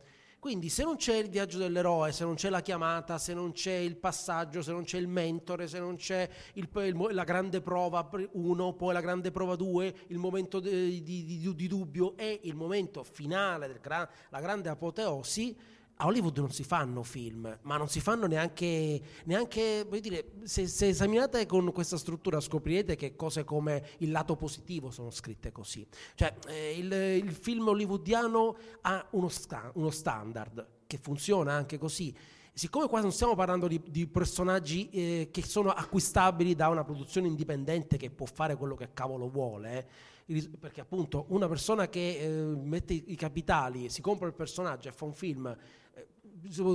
quindi se non c'è il viaggio dell'eroe, se non c'è la chiamata, se non c'è il passaggio, se non c'è il mentore, se non c'è il, il, la grande prova 1, poi la grande prova 2, il momento di, di, di, di, dubbio e il momento finale, la grande apoteosi, a Hollywood non si fanno film, ma non si fanno neanche, neanche voglio dire, se, se, esaminate con questa struttura scoprirete che cose come il lato positivo sono scritte così. Cioè, eh, il, il, film hollywoodiano ha uno, sta, uno, standard che funziona anche così. Siccome qua non stiamo parlando di, di personaggi eh, che sono acquistabili da una produzione indipendente che può fare quello che cavolo vuole, eh, perché appunto una persona che eh, mette i capitali, si compra il personaggio e fa un film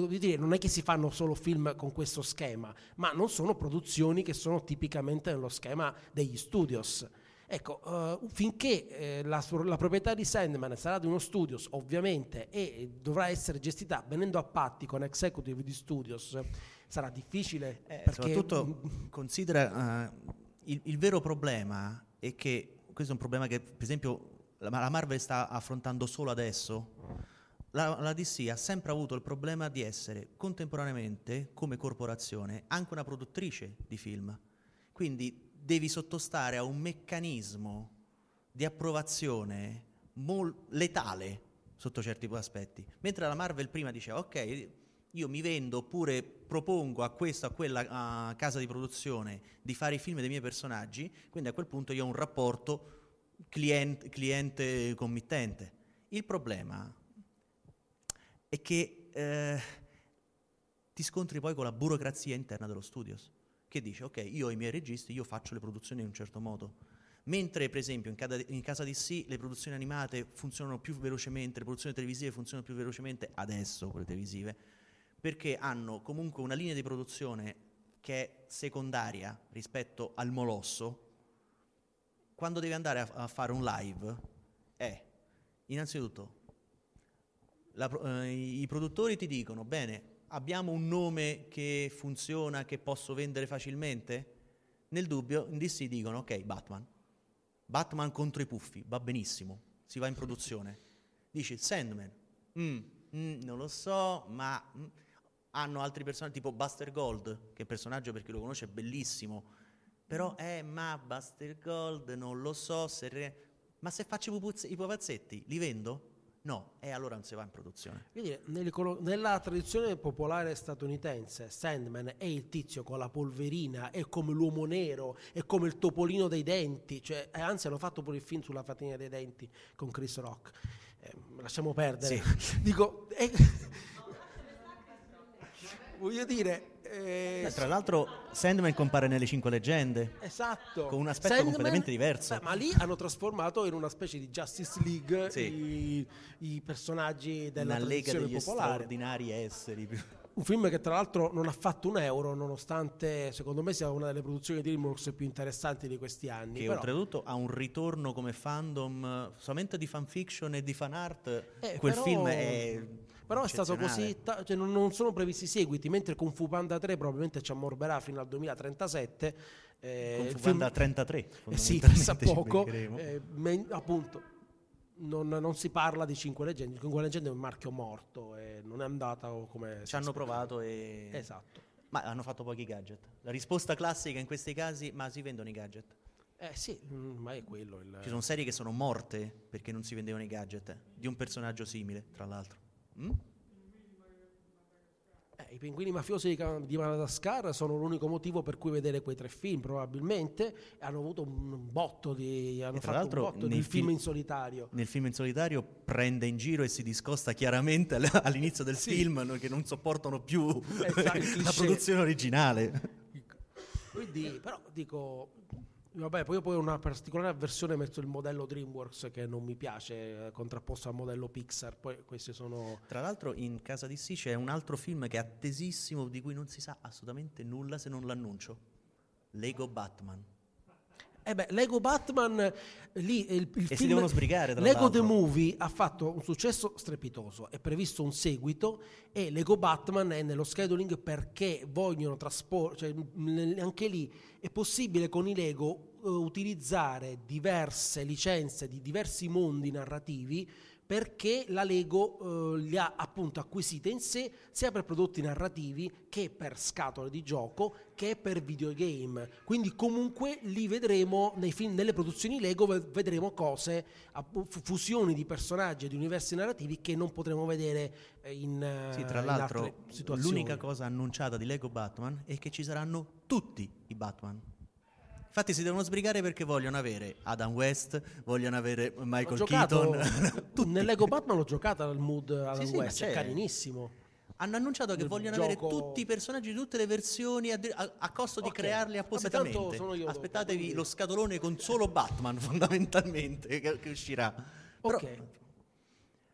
dire, non è che si fanno solo film con questo schema, ma non sono produzioni che sono tipicamente nello schema degli studios. Ecco, uh, finché eh, la, la, proprietà di Sandman sarà di uno studios, ovviamente, e dovrà essere gestita venendo a patti con executive di studios, sarà difficile. Eh, perché... Soprattutto considera uh, il, il, vero problema è che questo è un problema che, per esempio, la, la Marvel sta affrontando solo adesso la, la, DC ha sempre avuto il problema di essere contemporaneamente, come corporazione, anche una produttrice di film. Quindi devi sottostare a un meccanismo di approvazione mol- letale sotto certi aspetti. Mentre la Marvel prima diceva, ok, io mi vendo oppure propongo a questa o a quella uh, casa di produzione di fare i film dei miei personaggi, quindi a quel punto io ho un rapporto cliente-committente. Il problema è che eh, ti scontri poi con la burocrazia interna dello studios, che dice ok, io ho i miei registi, io faccio le produzioni in un certo modo. Mentre per esempio in, cada, in casa DC le produzioni animate funzionano più velocemente, le produzioni televisive funzionano più velocemente adesso, quelle televisive, perché hanno comunque una linea di produzione che è secondaria rispetto al molosso, quando devi andare a, a fare un live è innanzitutto la, eh, i produttori ti dicono, bene, abbiamo un nome che funziona, che posso vendere facilmente? Nel dubbio, in DC dicono, ok, Batman. Batman contro i puffi, va benissimo, si va in produzione. Dici, Sandman, mm, mm, non lo so, ma mm, hanno altri personaggi tipo Buster Gold, che è personaggio per chi lo conosce è bellissimo, però, eh, ma Buster Gold, non lo so, se re... ma se faccio i pupazzetti, li vendo? No, e allora non si va in produzione. Dire, nella tradizione popolare statunitense, Sandman è il tizio con la polverina, è come l'uomo nero, è come il topolino dei denti, cioè, anzi hanno fatto pure il film sulla fatina dei denti con Chris Rock. Eh, lasciamo perdere. Sì. Dico, è, voglio dire, eh, Beh, tra l'altro Sandman compare nelle cinque leggende. Esatto. Con un aspetto Sandman, completamente diverso. Beh, ma lì hanno trasformato in una specie di Justice League sì. i, i, personaggi della una lega degli popolare. straordinari esseri. Un film che tra l'altro non ha fatto un euro, nonostante secondo me sia una delle produzioni di DreamWorks più interessanti di questi anni. Che però... oltretutto ha un ritorno come fandom solamente di fanfiction e di fan art. Eh, Quel però... film è però è stato così, ta- cioè non, non, sono previsti seguiti, mentre Kung Fu Panda 3 probabilmente ci ammorberà fino al 2037. Eh, Kung Fu film... Panda 33, eh sì, pensa poco, eh, me, appunto. Non, non, si parla di Cinque Leggende, Cinque Leggende è un marchio morto e non è andata come... Ci hanno provato e... Esatto. Ma hanno fatto pochi gadget. La risposta classica in questi casi, ma si vendono i gadget. Eh sì, mm, ma è quello il... Ci sono serie che sono morte perché non si vendevano i gadget, di un personaggio simile, tra l'altro. Mm? Eh, I pinguini mafiosi di, Madagascar sono l'unico motivo per cui vedere quei tre film, probabilmente. Hanno avuto un botto di, hanno fatto un botto nel film, film, in solitario. Nel film in solitario prende in giro e si discosta chiaramente all'inizio del sì. film che non sopportano più esatto, la produzione originale. Quindi, però dico, Vabbè, poi, poi ho una particolare avversione verso il modello DreamWorks che non mi piace, eh, contrapposto al modello Pixar. Poi questi sono. Tra l'altro, in casa di sì c'è un altro film che è attesissimo, di cui non si sa assolutamente nulla se non l'annuncio: Lego Batman. Eh beh, Lego Batman eh, lì il, il e film, si devono sbrigare. Tra Lego l'altro. The Movie ha fatto un successo strepitoso, è previsto un seguito e Lego Batman è nello scheduling perché vogliono trasporre, cioè, anche lì è possibile con i Lego uh, utilizzare diverse licenze di diversi mondi narrativi perché la Lego eh, li ha appunto acquisite in sé sia per prodotti narrativi che per scatole di gioco che per videogame. Quindi comunque li vedremo film, nelle produzioni Lego vedremo cose, fusioni di personaggi e di universi narrativi che non potremo vedere in Sì, tra in l'altro l'unica cosa annunciata di Lego Batman è che ci saranno tutti i Batman. Infatti si devono sbrigare perché vogliono avere Adam West, vogliono avere Michael giocato, Keaton. tutti. nel Lego Batman l'ho giocata al mood Adam Sì, sì, West, è c'è. carinissimo. Hanno annunciato che Il vogliono gioco- avere tutti i personaggi di tutte le versioni a, a- a costo di Ok. crearli Vabbè, appositamente. dopo, Aspettatevi quindi- lo scatolone con solo Batman fondamentalmente che, che uscirà. Però- Ok.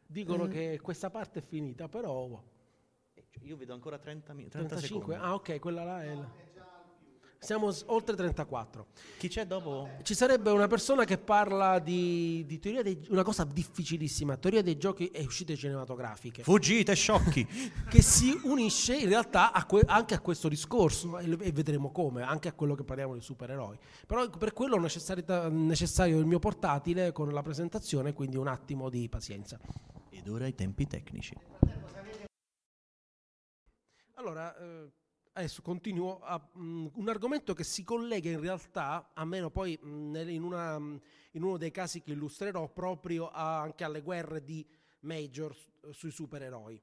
Dicono Eh. che questa parte è finita, però Io vedo ancora 30, mi- 30 35. secondi. Ah, ok, quella là è il- Siamo oltre 34. Chi c'è dopo? Ci sarebbe una persona che parla di, di teoria dei una cosa difficilissima, teoria dei giochi e uscite cinematografiche, Fuggite, sciocchi! che si unisce in realtà a que- anche a questo discorso e, e vedremo come, anche a quello che parliamo di supereroi. Però per quello è necessario, necessario il mio portatile con la presentazione, quindi un attimo di pazienza. Ed ora i tempi tecnici. Allora, eh, adesso continuo a mh, un argomento che si collega in realtà, almeno poi mh, nel- in, una, mh, in uno dei casi che illustrerò, proprio a- anche alle guerre di Major sui supereroi.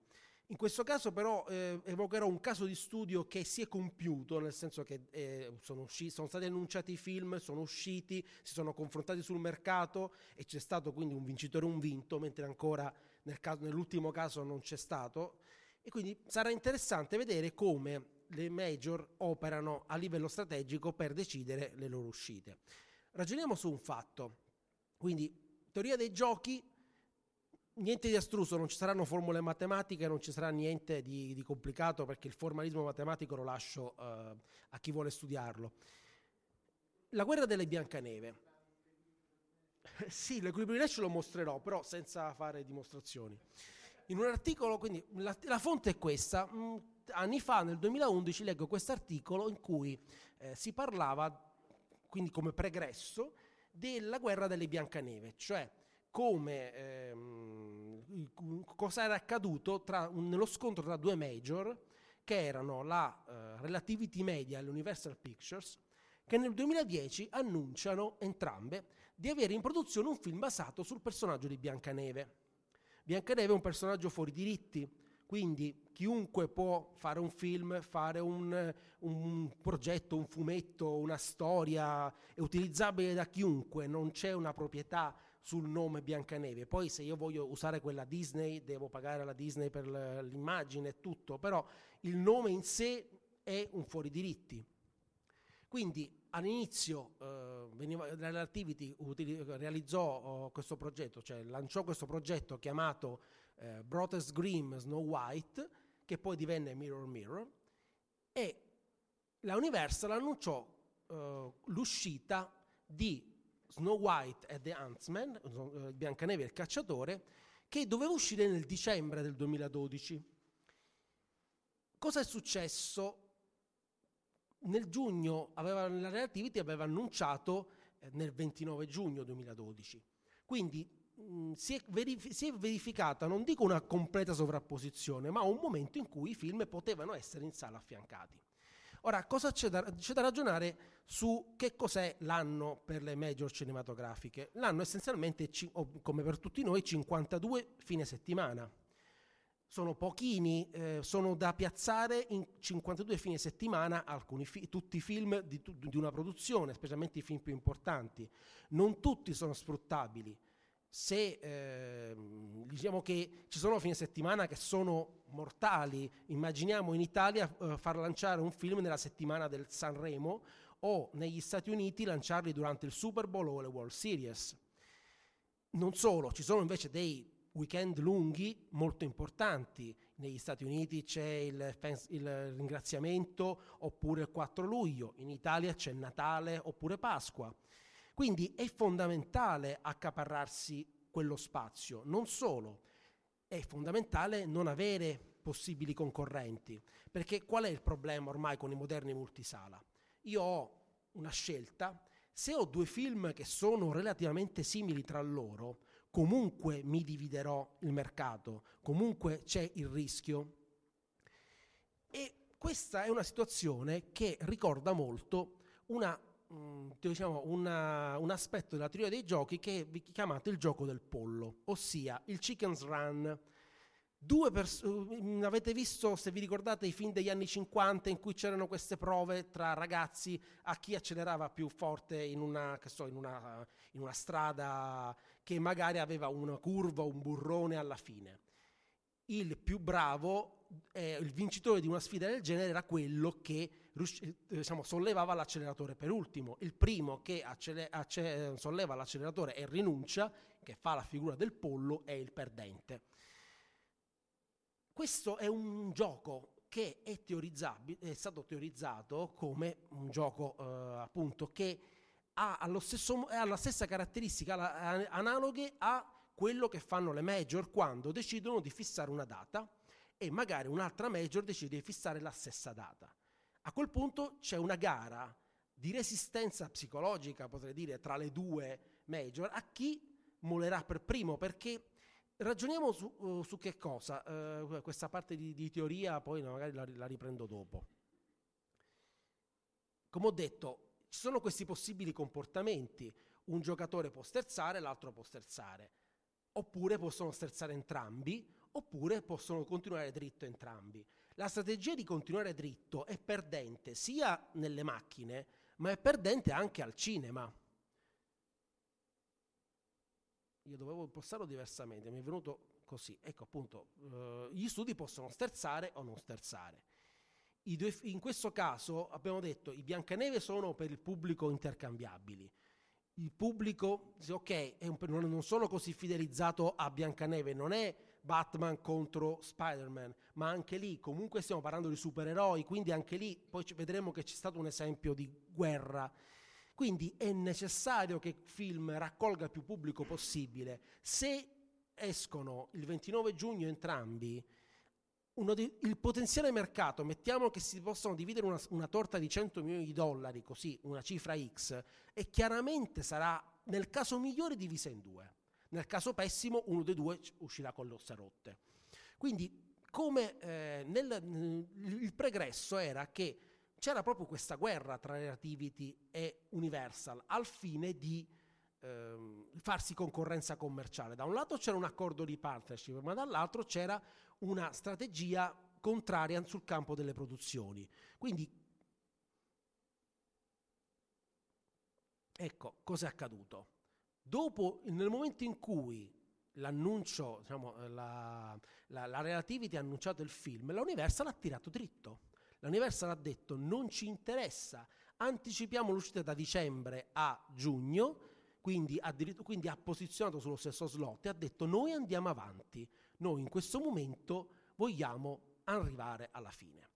In questo caso però eh, evocherò un caso di studio che si è compiuto, nel senso che eh, sono, usci- sono stati annunciati i film, sono usciti, si sono confrontati sul mercato e c'è stato quindi un vincitore e un vinto, mentre ancora nel caso- nell'ultimo caso non c'è stato. E quindi sarà interessante vedere come le major operano a livello strategico per decidere le loro uscite. Ragioniamo su un fatto. Quindi, teoria dei giochi, niente di astruso, non ci saranno formule matematiche, non ci sarà niente di, di complicato perché il formalismo matematico lo lascio eh, a chi vuole studiarlo. La guerra delle Biancaneve. sì, l'equilibrio di Nash lo mostrerò, però senza fare dimostrazioni. In un articolo, quindi la, la fonte è questa, mh, anni fa, nel 2011, leggo questo articolo in cui eh, si parlava, quindi come pregresso, della guerra delle Biancaneve, cioè come ehm, cosa era accaduto tra, nello scontro tra due major che erano la eh, Relativity Media e l'Universal Pictures che nel 2010 annunciano entrambe di avere in produzione un film basato sul personaggio di Biancaneve. Biancaneve è un personaggio fuori diritti, quindi chiunque può fare un film, fare un, un, progetto, un fumetto, una storia, è utilizzabile da chiunque, non c'è una proprietà sul nome Biancaneve. Poi se io voglio usare quella Disney, devo pagare alla Disney per l'immagine e tutto, però il nome in sé è un fuori diritti. Quindi all'inizio eh, veniva, Relativity utili- realizzò uh, questo progetto, cioè lanciò questo progetto chiamato eh, Brothers Grimm Snow White, che poi divenne Mirror Mirror, e la Universal annunciò eh, l'uscita di Snow White e The Huntsman, eh, Biancaneve e il cacciatore, che doveva uscire nel dicembre del 2012. Cosa è successo? Nel giugno aveva, la Relativity aveva annunciato eh, nel 29 giugno 2012. Quindi mh, si, è verif- si è verificata, non dico una completa sovrapposizione, ma un momento in cui i film potevano essere in sala affiancati. Ora, cosa c'è da, c'è da ragionare su che cos'è l'anno per le major cinematografiche? L'anno essenzialmente, come per tutti noi, 52 fine settimana. Sono pochini, eh, sono da piazzare in 52 fine settimana fi- tutti i film di, tu- di una produzione, specialmente i film più importanti. Non tutti sono sfruttabili. Se ehm, diciamo che ci sono fine settimana che sono mortali, immaginiamo in Italia eh, far lanciare un film nella settimana del Sanremo o negli Stati Uniti lanciarli durante il Super Bowl o le World Series. Non solo, ci sono invece dei weekend lunghi molto importanti. Negli Stati Uniti c'è il, il, ringraziamento oppure il 4 luglio, in Italia c'è Natale oppure Pasqua. Quindi è fondamentale accaparrarsi quello spazio. Non solo, è fondamentale non avere possibili concorrenti, perché qual è il problema ormai con i moderni multisala? Io ho una scelta, se ho due film che sono relativamente simili tra loro, comunque mi dividerò il mercato, comunque c'è il rischio. E questa è una situazione che ricorda molto una, diciamo, una, un aspetto della teoria dei giochi che vi chiamate il gioco del pollo, ossia il chicken's run pers- mm, avete visto, se vi ricordate, i film degli anni 50 in cui c'erano queste prove tra ragazzi a chi accelerava più forte in una, so, in una, in una strada che magari aveva una curva un burrone alla fine. Il più bravo, eh, il vincitore di una sfida del genere era quello che diciamo, sollevava l'acceleratore per ultimo. Il primo che accele- acce- solleva l'acceleratore e rinuncia, che fa la figura del pollo, è il perdente. Questo è un gioco che è, è stato teorizzato come un gioco eh, appunto che ha, stesso, ha, la stessa caratteristica la, analoghe a quello che fanno le major quando decidono di fissare una data e magari un'altra major decide di fissare la stessa data. A quel punto c'è una gara di resistenza psicologica, potrei dire, tra le due major a chi molerà per primo perché Ragioniamo su, uh, su che cosa? Uh, questa parte di, di, teoria poi magari la, la riprendo dopo. Come ho detto, ci sono questi possibili comportamenti. Un giocatore può sterzare, l'altro può sterzare. Oppure possono sterzare entrambi, oppure possono continuare dritto entrambi. La strategia di continuare dritto è perdente sia nelle macchine, ma è perdente anche al cinema io dovevo impostarlo diversamente, mi è venuto così. Ecco appunto, eh, gli studi possono sterzare o non sterzare. Due, in questo caso abbiamo detto i Biancaneve sono per il pubblico intercambiabili. Il pubblico, ok, un, non sono così fidelizzato a Biancaneve, non è Batman contro Spider-Man, ma anche lì comunque stiamo parlando di supereroi, quindi anche lì poi vedremo che c'è stato un esempio di guerra quindi è necessario che il film raccolga il più pubblico possibile. Se escono il 29 giugno entrambi, di, il potenziale mercato, mettiamo che si possano dividere una, una, torta di 100 milioni di dollari, così una cifra X, e chiaramente sarà nel caso migliore divisa in due. Nel caso pessimo uno dei due uscirà con le ossa rotte. Quindi come eh, nel, il pregresso era che c'era proprio questa guerra tra Relativity e Universal al fine di ehm, farsi concorrenza commerciale. Da un lato c'era un accordo di partnership, ma dall'altro c'era una strategia contraria sul campo delle produzioni. Quindi, ecco, cosa è accaduto? Dopo, nel momento in cui l'annuncio, diciamo, la, la, la Relativity ha annunciato il film, la Universal ha tirato dritto la Universal ha detto non ci interessa, anticipiamo l'uscita da dicembre a giugno, quindi, quindi ha posizionato sullo stesso slot e ha detto noi andiamo avanti, noi in questo momento vogliamo arrivare alla fine.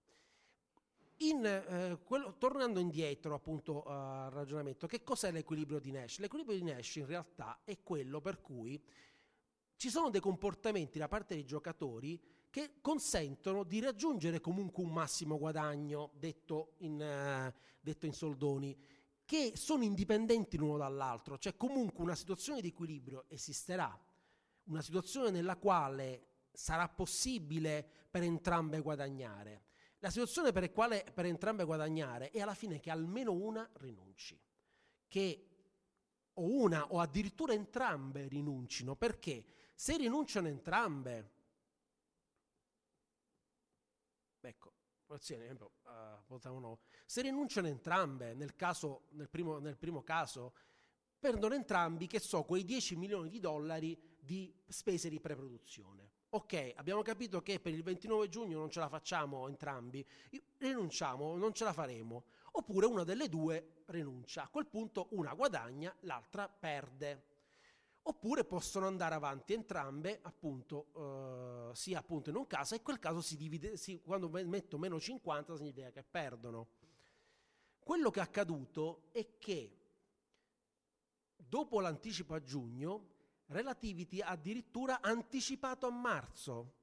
In, eh, quello, tornando indietro appunto uh, al ragionamento, che cos'è l'equilibrio di Nash? L'equilibrio di Nash in realtà è quello per cui ci sono dei comportamenti da parte dei giocatori che consentono di raggiungere comunque un massimo guadagno, detto in, uh, detto in soldoni, che sono indipendenti l'uno dall'altro, cioè comunque una situazione di equilibrio esisterà, una situazione nella quale sarà possibile per entrambe guadagnare. La situazione per quale per entrambe guadagnare è alla fine che almeno una rinunci, che o una o addirittura entrambe rinuncino, perché? Se rinunciano entrambe, Ecco, esempio, uh, se rinunciano entrambe, nel, caso, nel, primo, nel primo caso, perdono entrambi, che so, quei 10 milioni di dollari di spese di preproduzione. Ok, abbiamo capito che per il 29 giugno non ce la facciamo entrambi, rinunciamo, non ce la faremo. oppure una delle due rinuncia. A quel punto una guadagna, l'altra perde. Oppure possono andare avanti entrambe, appunto, eh, sia appunto in un caso, e in quel caso si divide, si, quando metto meno 50 significa che perdono. Quello che è accaduto è che dopo l'anticipo a giugno, Relativity ha addirittura anticipato a marzo.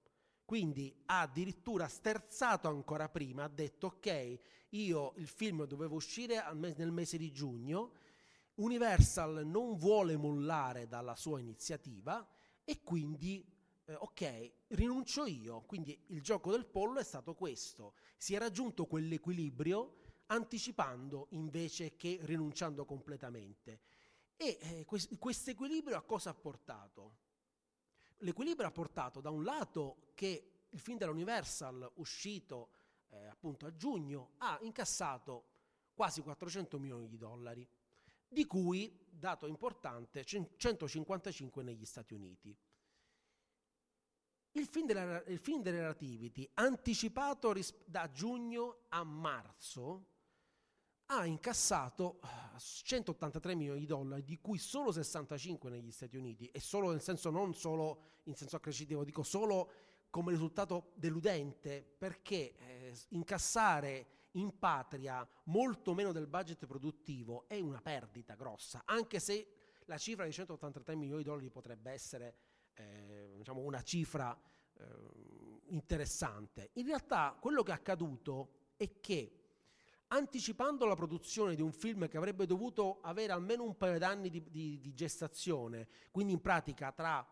Quindi ha addirittura sterzato ancora prima, ha detto ok, io il film dovevo uscire nel mese di giugno, Universal non vuole mollare dalla sua iniziativa e quindi eh, ok, rinuncio io. Quindi il gioco del pollo è stato questo, si è raggiunto quell'equilibrio anticipando invece che rinunciando completamente. E eh, questo equilibrio a cosa ha portato? L'equilibrio ha portato da un lato che il film della Universal uscito eh, appunto a giugno ha incassato quasi 400 milioni di dollari, di cui, dato importante, 155 negli Stati Uniti. Il film, della, il film delle Relativity, anticipato ris- da giugno a marzo, ha incassato 183 ah, milioni di dollari, di cui solo 65 negli Stati Uniti, e solo nel senso non solo in senso accrescitivo, dico solo come risultato deludente, perché eh, incassare in patria molto meno del budget produttivo è una perdita grossa, anche se la cifra di 183 milioni di dollari potrebbe essere eh, diciamo una cifra eh, interessante. In realtà quello che è accaduto è che anticipando la produzione di un film che avrebbe dovuto avere almeno un paio d'anni di, di, di gestazione, quindi in pratica tra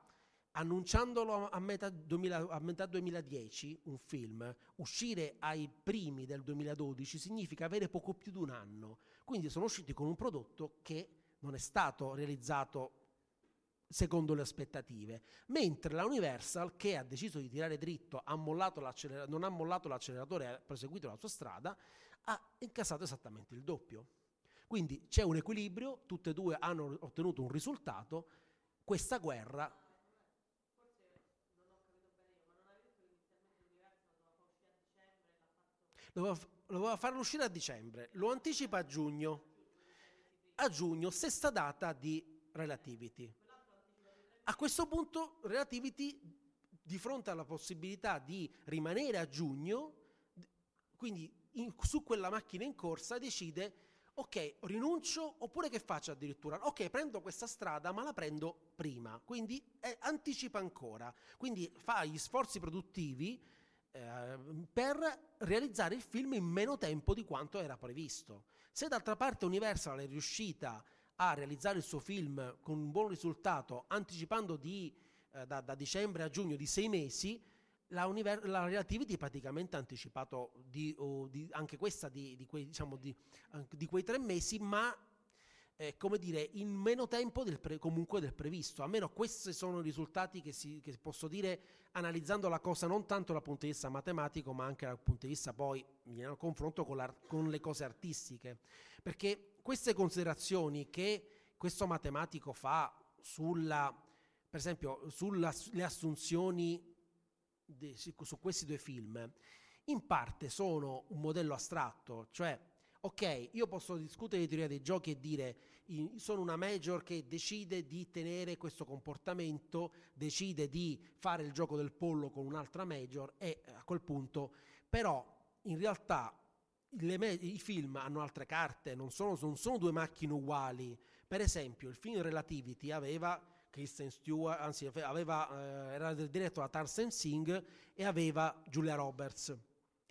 annunciandolo a metà, 2000, a metà, 2010, un film, uscire ai primi del 2012 significa avere poco più di un anno. Quindi sono usciti con un prodotto che non è stato realizzato secondo le aspettative, mentre la Universal, che ha deciso di tirare dritto, ha non ha mollato l'acceleratore ha proseguito la sua strada, ha incassato esattamente il doppio. Quindi c'è un equilibrio, tutte e due hanno ottenuto un risultato, questa guerra... Doveva, doveva farlo uscire a dicembre, lo anticipa a giugno. A giugno, stessa data di Relativity. A questo punto Relativity, di fronte alla possibilità di rimanere a giugno, quindi in, su quella macchina in corsa decide ok, rinuncio oppure che faccio addirittura? Ok, prendo questa strada ma la prendo prima, quindi eh, anticipa ancora, quindi fa gli sforzi produttivi eh, per realizzare il film in meno tempo di quanto era previsto. Se d'altra parte Universal è riuscita a realizzare il suo film con un buon risultato, anticipando di, eh, da, da dicembre a giugno di sei mesi, la, univer- la Relativity praticamente ha anticipato di, oh, di, anche questa di, di, quei, diciamo di, quei, tre mesi, ma eh, come dire, in meno tempo del pre- comunque del previsto. Almeno questi sono i risultati che, si, che posso dire analizzando la cosa non tanto dal punto di vista matematico, ma anche dal punto di vista poi in confronto con, con le cose artistiche. Perché queste considerazioni che questo matematico fa sulla, per esempio, sulle assunzioni su questi due film in parte sono un modello astratto, cioè ok, io posso discutere di teoria dei giochi e dire sono una major che decide di tenere questo comportamento, decide di fare il gioco del pollo con un'altra major e a quel punto però in realtà me- i film hanno altre carte, non sono, non sono due macchine uguali. Per esempio il film Relativity aveva Kristen Stewart, anzi aveva, eh, era diretto da Tarzan Singh e aveva Julia Roberts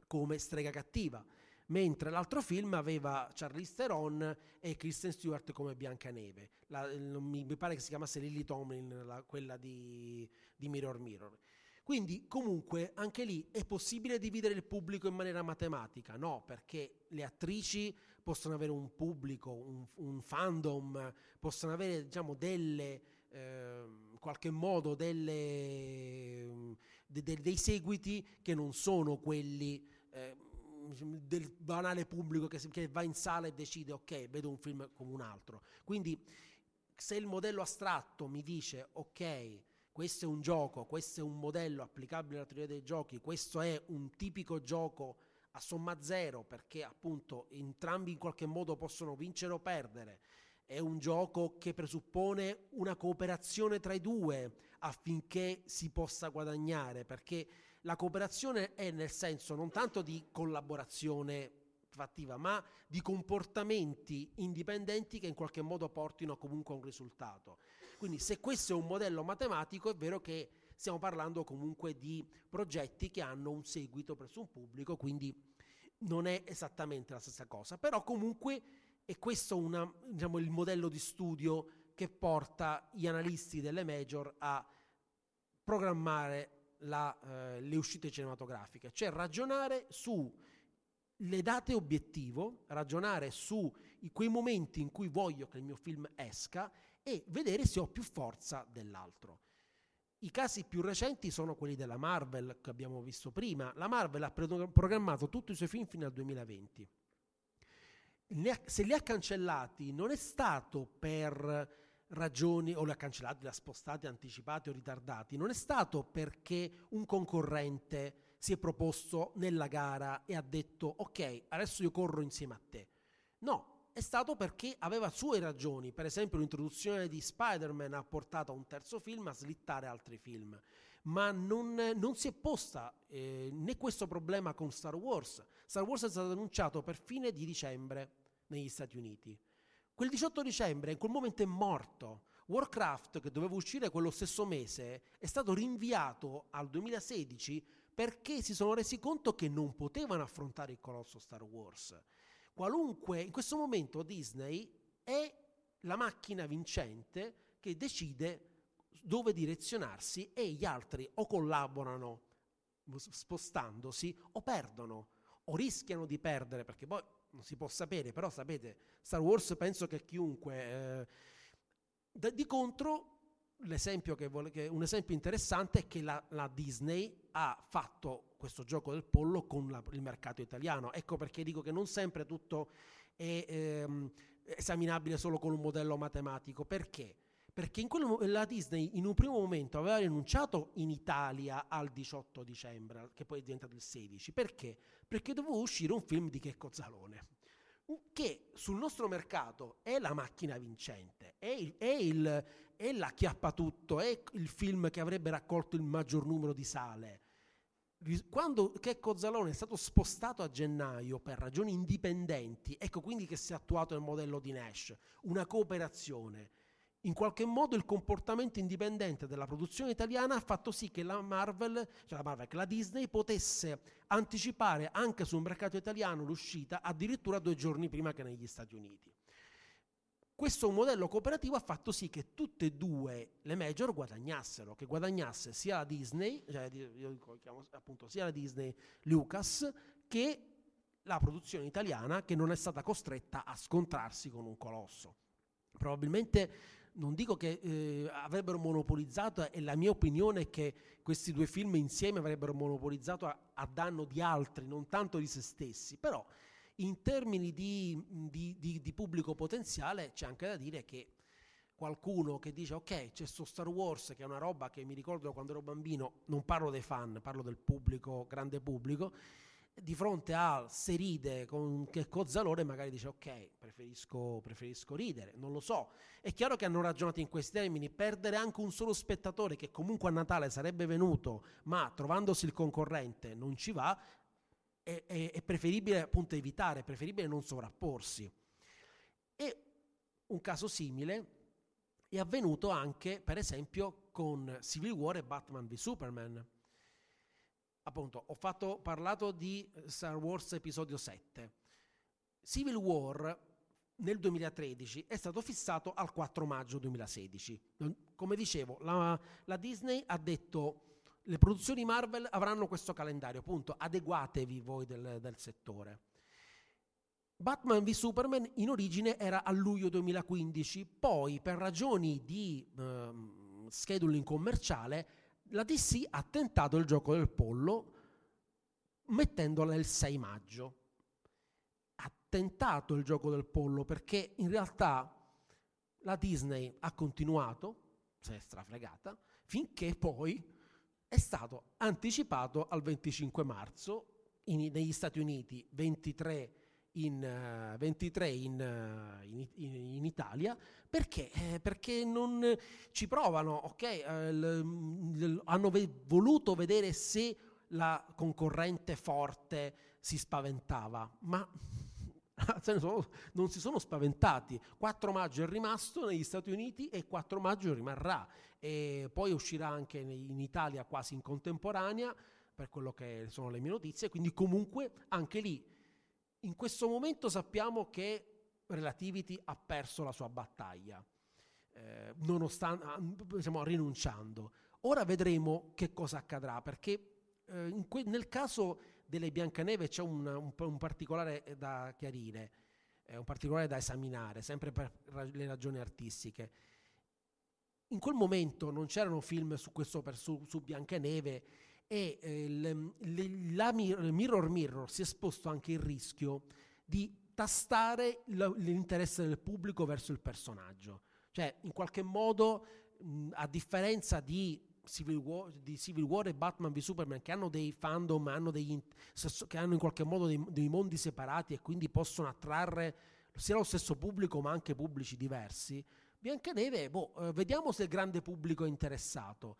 come strega cattiva, mentre l'altro film aveva Charlize Theron e Kristen Stewart come Biancaneve. La, mi, mi pare che si chiamasse Lily Tomlin, la, quella di, di Mirror Mirror. Quindi comunque anche lì è possibile dividere il pubblico in maniera matematica? No, perché le attrici possono avere un pubblico, un, un fandom, possono avere diciamo delle in qualche modo delle, de, de, dei seguiti che non sono quelli eh, del banale pubblico che, che, va in sala e decide ok, vedo un film come un altro. Quindi se il modello astratto mi dice ok, questo è un gioco, questo è un modello applicabile alla teoria dei giochi, questo è un tipico gioco a somma zero perché appunto entrambi in qualche modo possono vincere o perdere. È un gioco che presuppone una cooperazione tra i due affinché si possa guadagnare, perché la cooperazione è nel senso non tanto di collaborazione fattiva, ma di comportamenti indipendenti che in qualche modo portino comunque a un risultato. Quindi se questo è un modello matematico è vero che stiamo parlando comunque di progetti che hanno un seguito presso un pubblico, quindi non è esattamente la stessa cosa, però comunque è questo una, diciamo, il modello di studio che porta gli analisti delle major a programmare la, eh, le uscite cinematografiche, cioè ragionare su le date obiettivo, ragionare su quei momenti in cui voglio che il mio film esca e vedere se ho più forza dell'altro. I casi più recenti sono quelli della Marvel che abbiamo visto prima. La Marvel ha programmato tutti i suoi film fino al 2020. Se li ha cancellati non è stato per ragioni, o li ha cancellati, li ha spostati, anticipati o ritardati, non è stato perché un concorrente si è proposto nella gara e ha detto ok, adesso io corro insieme a te. No, è stato perché aveva sue ragioni. Per esempio, l'introduzione di Spider-Man ha portato a un terzo film a slittare altri film. Ma non, non si è posta eh, né questo problema con Star Wars. Star Wars è stato annunciato per fine di dicembre negli Stati Uniti. Quel 18 dicembre in quel momento è morto. Warcraft, che doveva uscire quello stesso mese, è stato rinviato al 2016 perché si sono resi conto che non potevano affrontare il colosso Star Wars. Qualunque, in questo momento Disney è la macchina vincente che decide dove direzionarsi e gli altri o collaborano spostandosi o perdono o rischiano di perdere perché poi non si può sapere, però sapete, Star Wars penso che chiunque... Eh, di contro che vuole, che un esempio interessante è che la, la, Disney ha fatto questo gioco del pollo con la, il mercato italiano. Ecco perché dico che non sempre tutto è ehm, esaminabile solo con un modello matematico. Perché? Perché in quello, la Disney in un primo momento aveva rinunciato in Italia al 18 dicembre, che poi è diventato il 16. Perché? Perché doveva uscire un film di Checco Zalone che sul nostro mercato è la macchina vincente, è, il, è, il, è l'acchiappatutto, è il film che avrebbe raccolto il maggior numero di sale. Quando Checco Zalone è stato spostato a gennaio per ragioni indipendenti, ecco quindi che si è attuato il modello di Nash, una cooperazione in qualche modo il comportamento indipendente della produzione italiana ha fatto sì che la Marvel, cioè la, Marvel, che la Disney potesse anticipare anche sul mercato italiano l'uscita addirittura due giorni prima che negli Stati Uniti. Questo modello cooperativo ha fatto sì che tutte e due le major guadagnassero, che guadagnasse sia la Disney, cioè io chiamo appunto sia la Disney Lucas, che la produzione italiana che non è stata costretta a scontrarsi con un colosso. Probabilmente non dico che eh, avrebbero monopolizzato, e la mia opinione è che questi due film insieme avrebbero monopolizzato a, a danno di altri, non tanto di se stessi, però in termini di, di, di, di, pubblico potenziale c'è anche da dire che qualcuno che dice ok c'è sto Star Wars che è una roba che mi ricordo quando ero bambino, non parlo dei fan, parlo del pubblico, grande pubblico, di fronte a se ride con che cozzalore magari dice ok preferisco, preferisco ridere non lo so. È chiaro che hanno ragionato in questi termini. Perdere anche un solo spettatore che comunque a Natale sarebbe venuto ma trovandosi il concorrente non ci va è, è, è preferibile appunto evitare è preferibile non sovrapporsi. E un caso simile è avvenuto anche per esempio con Civil War e Batman v Superman appunto, ho fatto, parlato di eh, Star Wars episodio 7. Civil War nel 2013 è stato fissato al 4 maggio 2016. Come dicevo, la, la Disney ha detto le produzioni Marvel avranno questo calendario, appunto, adeguatevi voi del, del settore. Batman v Superman in origine era a luglio 2015, poi per ragioni di ehm, scheduling commerciale la DC ha tentato il gioco del pollo mettendola il 6 maggio. Ha tentato il gioco del pollo perché in realtà la Disney ha continuato, si è strafregata, finché poi è stato anticipato al 25 marzo in, negli Stati Uniti, 23 in, uh, 23 in, uh, in, in, Italia perché, eh, perché non ci provano, ok? Eh, l, l, hanno ve- voluto vedere se la concorrente forte si spaventava, ma non si sono spaventati. 4 maggio è rimasto negli Stati Uniti e 4 maggio rimarrà. E poi uscirà anche in Italia quasi in contemporanea, per quello che sono le mie notizie. Quindi comunque anche lì in questo momento sappiamo che Relativity ha perso la sua battaglia, eh, nonostante stiamo rinunciando. Ora vedremo che cosa accadrà, perché eh, que- nel caso delle Biancaneve c'è un, un, un particolare da chiarire, eh, un particolare da esaminare, sempre per ra- le ragioni artistiche. In quel momento non c'erano film su, questo, per, su, su Biancaneve e eh, le, la Mirror Mirror si è esposto anche il rischio di tastare l'interesse del pubblico verso il personaggio. Cioè, in qualche modo, mh, a differenza di Civil, War, di Civil War e Batman v Superman, che hanno dei fandom, hanno degli, che hanno in qualche modo dei, dei mondi separati e quindi possono attrarre sia lo stesso pubblico ma anche pubblici diversi, Biancaneve, boh, eh, vediamo se il grande pubblico è interessato.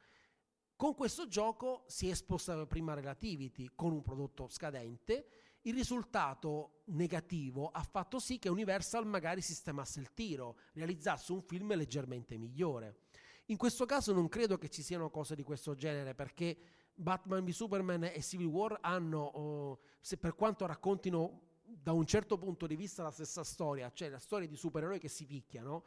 Con questo gioco si è esposta prima Relativity con un prodotto scadente. Il risultato negativo ha fatto sì che Universal magari sistemasse il tiro, realizzasse un film leggermente migliore. In questo caso non credo che ci siano cose di questo genere perché Batman v Superman e Civil War hanno, se per quanto raccontino da un certo punto di vista la stessa storia, cioè la storia di supereroi che si picchiano,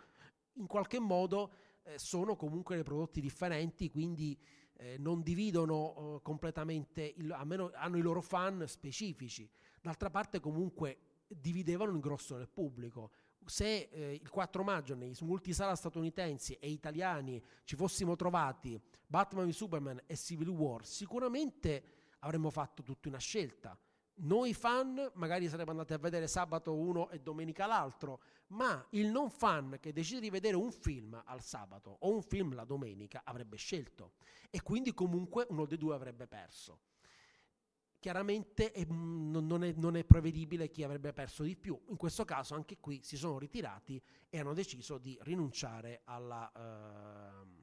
in qualche modo eh, sono comunque dei prodotti differenti, quindi eh, non dividono eh, completamente, il, almeno hanno i loro fan specifici. D'altra parte comunque dividevano il grosso del pubblico. Se eh, il 4 maggio nei multisala statunitensi e italiani ci fossimo trovati Batman Superman e Civil War, sicuramente avremmo fatto tutta una scelta. Noi fan magari saremmo andati a vedere sabato uno e domenica l'altro, ma il non fan che decide di vedere un film al sabato o un film la domenica avrebbe scelto e quindi comunque uno dei due avrebbe perso. Chiaramente mm, non, è, non, è, prevedibile chi avrebbe perso di più. In questo caso anche qui si sono ritirati e hanno deciso di rinunciare alla... Uh,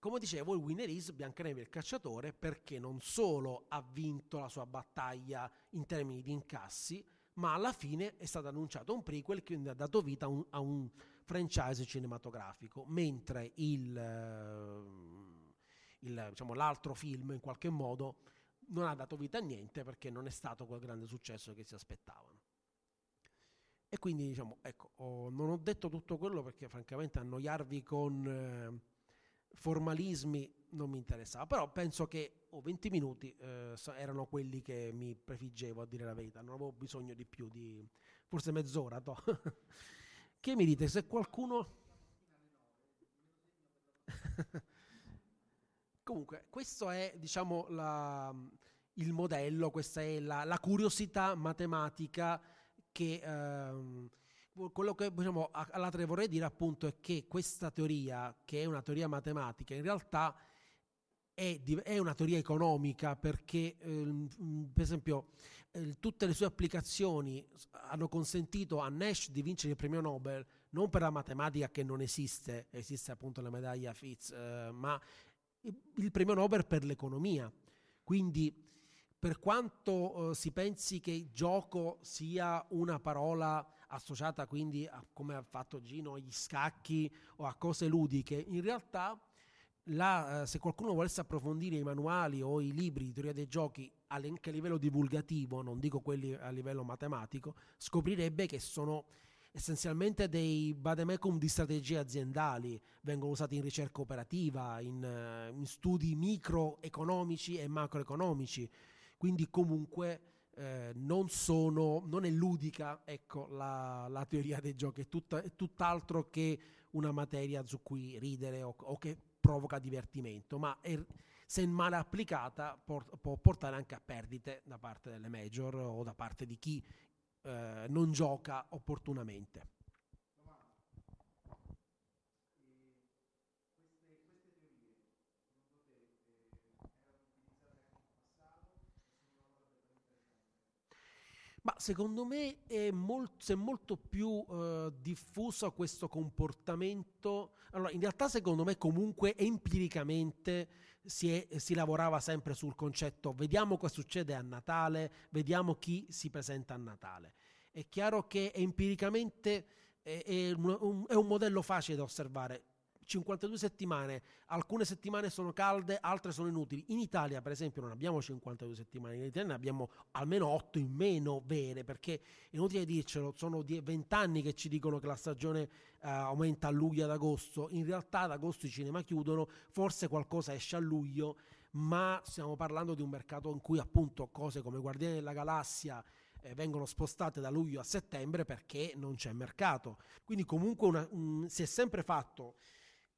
come dicevo, il winner is Biancaneve il cacciatore perché non solo ha vinto la sua battaglia in termini di incassi, ma alla fine è stato annunciato un prequel che ha dato vita a un, a un franchise cinematografico, mentre il, uh, il, diciamo, l'altro film in qualche modo non ha dato vita a niente perché non è stato quel grande successo che si aspettavano. E quindi diciamo, ecco, ho, non ho detto tutto quello perché francamente annoiarvi con... Eh, formalismi non mi interessava, però penso che oh, 20 minuti eh, erano quelli che mi prefiggevo a dire la verità, non avevo bisogno di più, di forse mezz'ora. To. che mi dite se qualcuno... Comunque, questo è diciamo la, il modello, questa è la, la curiosità matematica che... Ehm, quello che diciamo, all'altra vorrei dire appunto è che questa teoria, che è una teoria matematica, in realtà è, è una teoria economica perché, eh, per esempio, eh, tutte le sue applicazioni hanno consentito a Nash di vincere il premio Nobel non per la matematica che non esiste, esiste appunto la medaglia Fitz, eh, ma il premio Nobel per l'economia. Quindi per quanto eh, si pensi che gioco sia una parola associata quindi a come ha fatto Gino agli scacchi o a cose ludiche, in realtà la, eh, se qualcuno volesse approfondire i manuali o i libri di teoria dei giochi anche a livello divulgativo, non dico quelli a livello matematico, scoprirebbe che sono essenzialmente dei vademecum di strategie aziendali, vengono usati in ricerca operativa, in, eh, in studi microeconomici e macroeconomici. Quindi comunque eh, non, sono, non è ludica ecco, la, la, teoria dei giochi, è, tutta, è, tutt'altro che una materia su cui ridere o, o che provoca divertimento, ma è, se male applicata por, può portare anche a perdite da parte delle major o da parte di chi eh, non gioca opportunamente. Ma secondo me è molto, si è molto più eh, diffuso questo comportamento. Allora, in realtà, secondo me, comunque empiricamente si, è, si, lavorava sempre sul concetto: vediamo cosa succede a Natale, vediamo chi si presenta a Natale. È chiaro che empiricamente è, è, un, è un modello facile da osservare 52 settimane, alcune settimane sono calde, altre sono inutili. In Italia, per esempio, non abbiamo 52 settimane, in Italia ne abbiamo almeno 8 in meno vere, perché è inutile dircelo, sono 20 anni che ci dicono che la stagione uh, aumenta a luglio ad agosto, in realtà ad agosto i cinema chiudono, forse qualcosa esce a luglio, ma stiamo parlando di un mercato in cui appunto cose come Guardiani della Galassia eh, vengono spostate da luglio a settembre perché non c'è mercato. Quindi comunque una, un, si è sempre fatto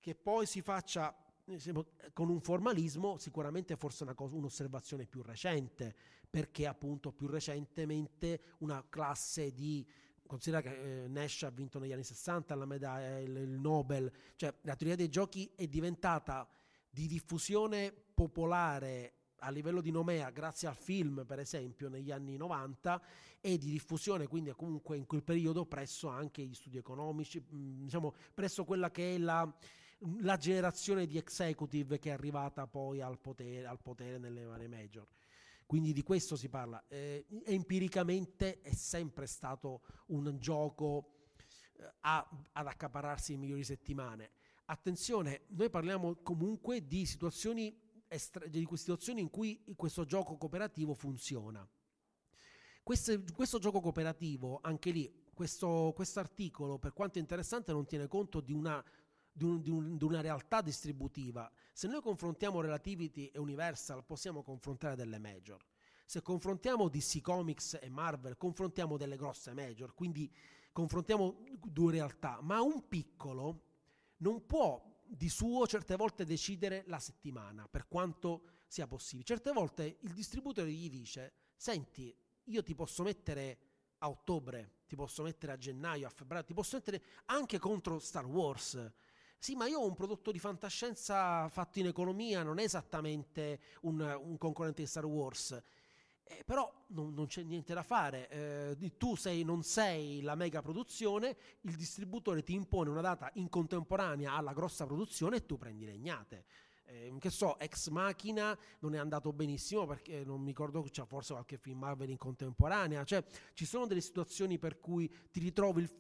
che poi si faccia eh, con un formalismo sicuramente forse una cosa, un'osservazione più recente, perché appunto più recentemente una classe di considera che eh, Nash ha vinto negli anni 60 la medaglia, il, il Nobel, cioè la teoria dei giochi è diventata di diffusione popolare a livello di nomea grazie al film per esempio negli anni 90 e di diffusione quindi comunque in quel periodo presso anche gli studi economici mh, diciamo presso quella che è la la generazione di executive che è arrivata poi al potere, al potere nelle varie major. Quindi di questo si parla. Eh, empiricamente è sempre stato un gioco eh, a, ad accaparrarsi le migliori settimane. Attenzione, noi parliamo comunque di situazioni, estra- di situazioni in cui questo gioco cooperativo funziona. Questo, questo gioco cooperativo, anche lì, questo articolo, per quanto interessante, non tiene conto di una di, un, di, un, di, una realtà distributiva. Se noi confrontiamo Relativity e Universal, possiamo confrontare delle major. Se confrontiamo DC Comics e Marvel, confrontiamo delle grosse major, quindi confrontiamo due realtà, ma un piccolo non può di suo certe volte decidere la settimana, per quanto sia possibile. Certe volte il distributore gli dice, senti, io ti posso mettere a ottobre, ti posso mettere a gennaio, a febbraio, ti posso mettere anche contro Star Wars, sì, ma io ho un prodotto di fantascienza fatto in economia, non è esattamente un, un concorrente di Star Wars. Eh, però non, non, c'è niente da fare, eh, tu sei, non sei la mega produzione, il distributore ti impone una data in contemporanea alla grossa produzione e tu prendi legnate. Eh, che so, Ex Machina non è andato benissimo perché non mi ricordo, c'è forse qualche film Marvel in contemporanea, cioè ci sono delle situazioni per cui ti ritrovi il,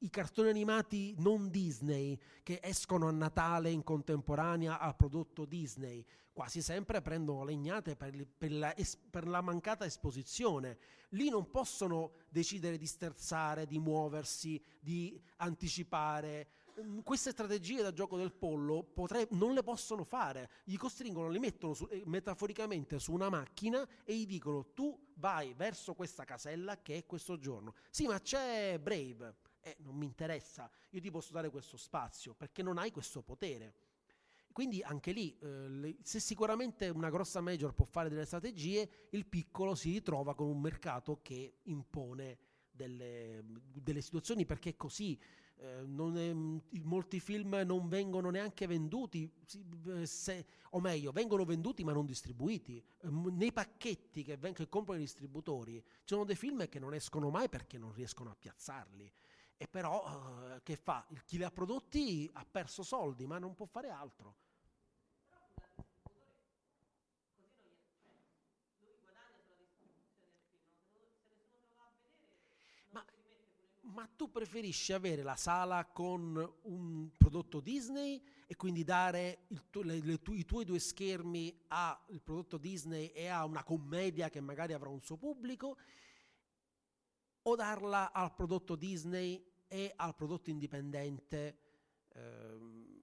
i cartoni animati non Disney che escono a Natale in contemporanea al prodotto Disney quasi sempre prendono legnate per, per, la, per, la, mancata esposizione. Lì non possono decidere di sterzare, di muoversi, di anticipare. Mm, queste strategie da gioco del pollo potrei, non le possono fare. Gli costringono, li mettono su, eh, metaforicamente su una macchina e gli dicono tu vai verso questa casella che è questo giorno. Sì, ma c'è Brave eh, non mi interessa, io ti posso dare questo spazio perché non hai questo potere. Quindi anche lì, eh, se sicuramente una grossa major può fare delle strategie, il piccolo si ritrova con un mercato che impone delle, delle situazioni perché è così. Eh, è, molti film non vengono neanche venduti, se, o meglio, vengono venduti ma non distribuiti. Eh, nei pacchetti che, che comprano i distributori ci sono dei film che non escono mai perché non riescono a piazzarli e però eh, che fa? Chi li ha prodotti ha perso soldi, ma non può fare altro. Ma tu preferisci avere la sala con un prodotto Disney e quindi dare tu, le, le, tu, i tuoi due schermi al prodotto Disney e a una commedia che magari avrà un suo pubblico o darla al prodotto Disney e al prodotto indipendente. Eh,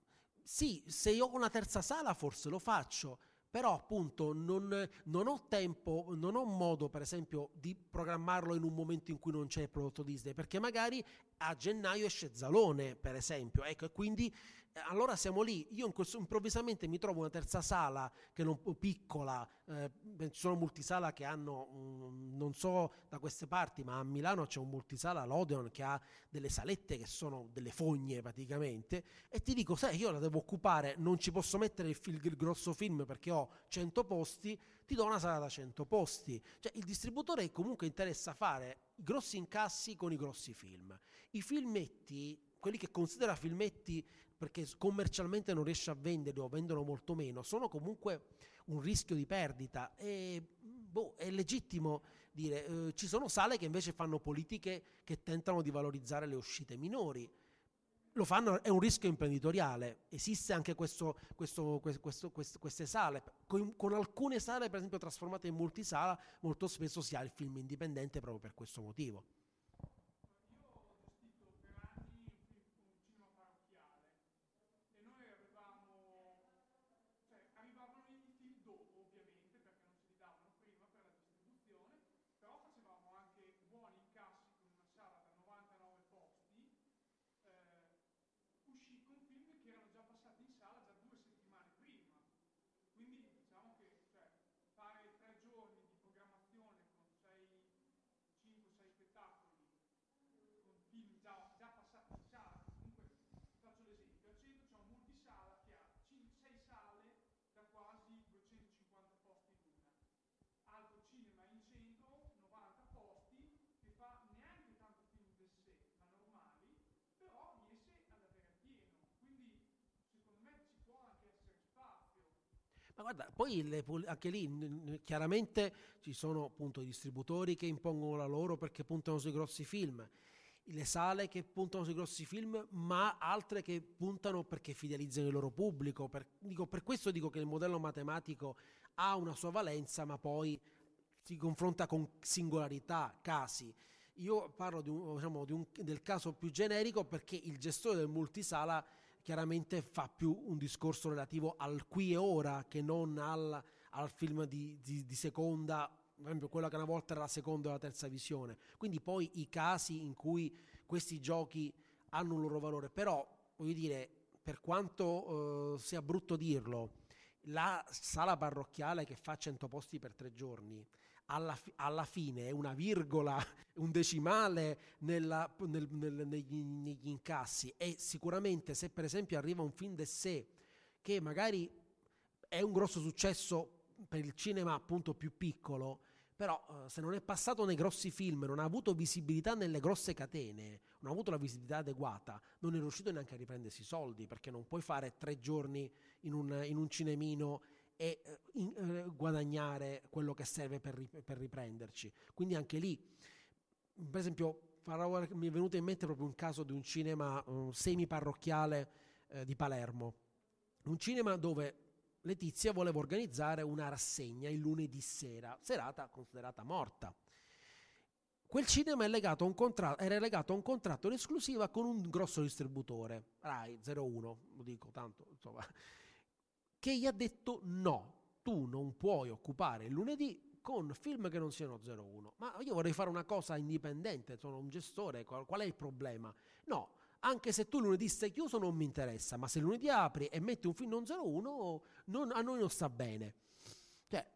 sì, se io ho una terza sala forse lo faccio, però appunto non, non, ho tempo, non ho modo per esempio di programmarlo in un momento in cui non c'è il prodotto Disney, perché magari a gennaio esce Zalone per esempio, ecco, e quindi allora siamo lì, io in questo, improvvisamente mi trovo una terza sala che non piccola, eh, ci sono multisala che hanno, um, non so da queste parti, ma a Milano c'è un multisala, l'Odeon, che ha delle salette che sono delle fogne praticamente, e ti dico, sai, io la devo occupare, non ci posso mettere il, il grosso film perché ho 100 posti, ti do una sala da 100 posti. Cioè il distributore comunque interessa fare i grossi incassi con i grossi film. I filmetti, quelli che considera filmetti perché commercialmente non riesce a venderli o vendono molto meno, sono comunque un rischio di perdita e boh, è legittimo dire eh, ci sono sale che invece fanno politiche che tentano di valorizzare le uscite minori lo fanno, è un rischio imprenditoriale. Esiste anche questo, questo, questo, queste sale. Con, con, alcune sale, per esempio, trasformate in multisala, molto spesso si ha il film indipendente proprio per questo motivo. Ma guarda, poi le, anche lì chiaramente ci sono appunto i distributori che impongono la loro perché puntano sui grossi film, le sale che puntano sui grossi film, ma altre che puntano perché fidelizzano il loro pubblico. Per, dico, per questo dico che il modello matematico ha una sua valenza, ma poi si confronta con singolarità, casi. Io parlo di un, diciamo, di un, del caso più generico perché il gestore del multisala chiaramente fa più un discorso relativo al qui e ora che non al, al film di, di, di seconda, per esempio quella che una volta era la seconda o la terza visione. Quindi poi i casi in cui questi giochi hanno un loro valore, però voglio dire, per quanto eh, sia brutto dirlo, la sala parrocchiale che fa 100 posti per tre giorni alla, alla fine una virgola, un decimale nella, nel, nel, negli, negli, incassi. E sicuramente se per esempio arriva un film de sé che magari è un grosso successo per il cinema appunto più piccolo, però eh, se non è passato nei grossi film, non ha avuto visibilità nelle grosse catene, non ha avuto la visibilità adeguata, non è riuscito neanche a riprendersi i soldi, perché non puoi fare tre giorni in un, in un cinemino e eh, in, eh, guadagnare quello che serve per, per, riprenderci. Quindi anche lì, per esempio, mi è venuto in mente proprio un caso di un cinema uh, semi-parrocchiale eh, di Palermo. Un cinema dove Letizia voleva organizzare una rassegna il lunedì sera, serata considerata morta. Quel cinema legato contratto, era legato a un contratto in esclusiva con un grosso distributore, Rai 01, lo dico tanto, insomma, che gli ha detto no, tu non puoi occupare il lunedì con film che non siano 01. Ma io vorrei fare una cosa indipendente, sono un gestore, qual, qual è il problema? No, anche se tu lunedì sei chiuso non mi interessa, ma se lunedì apri e metti un film non 01, non, a noi non sta bene. Cioè,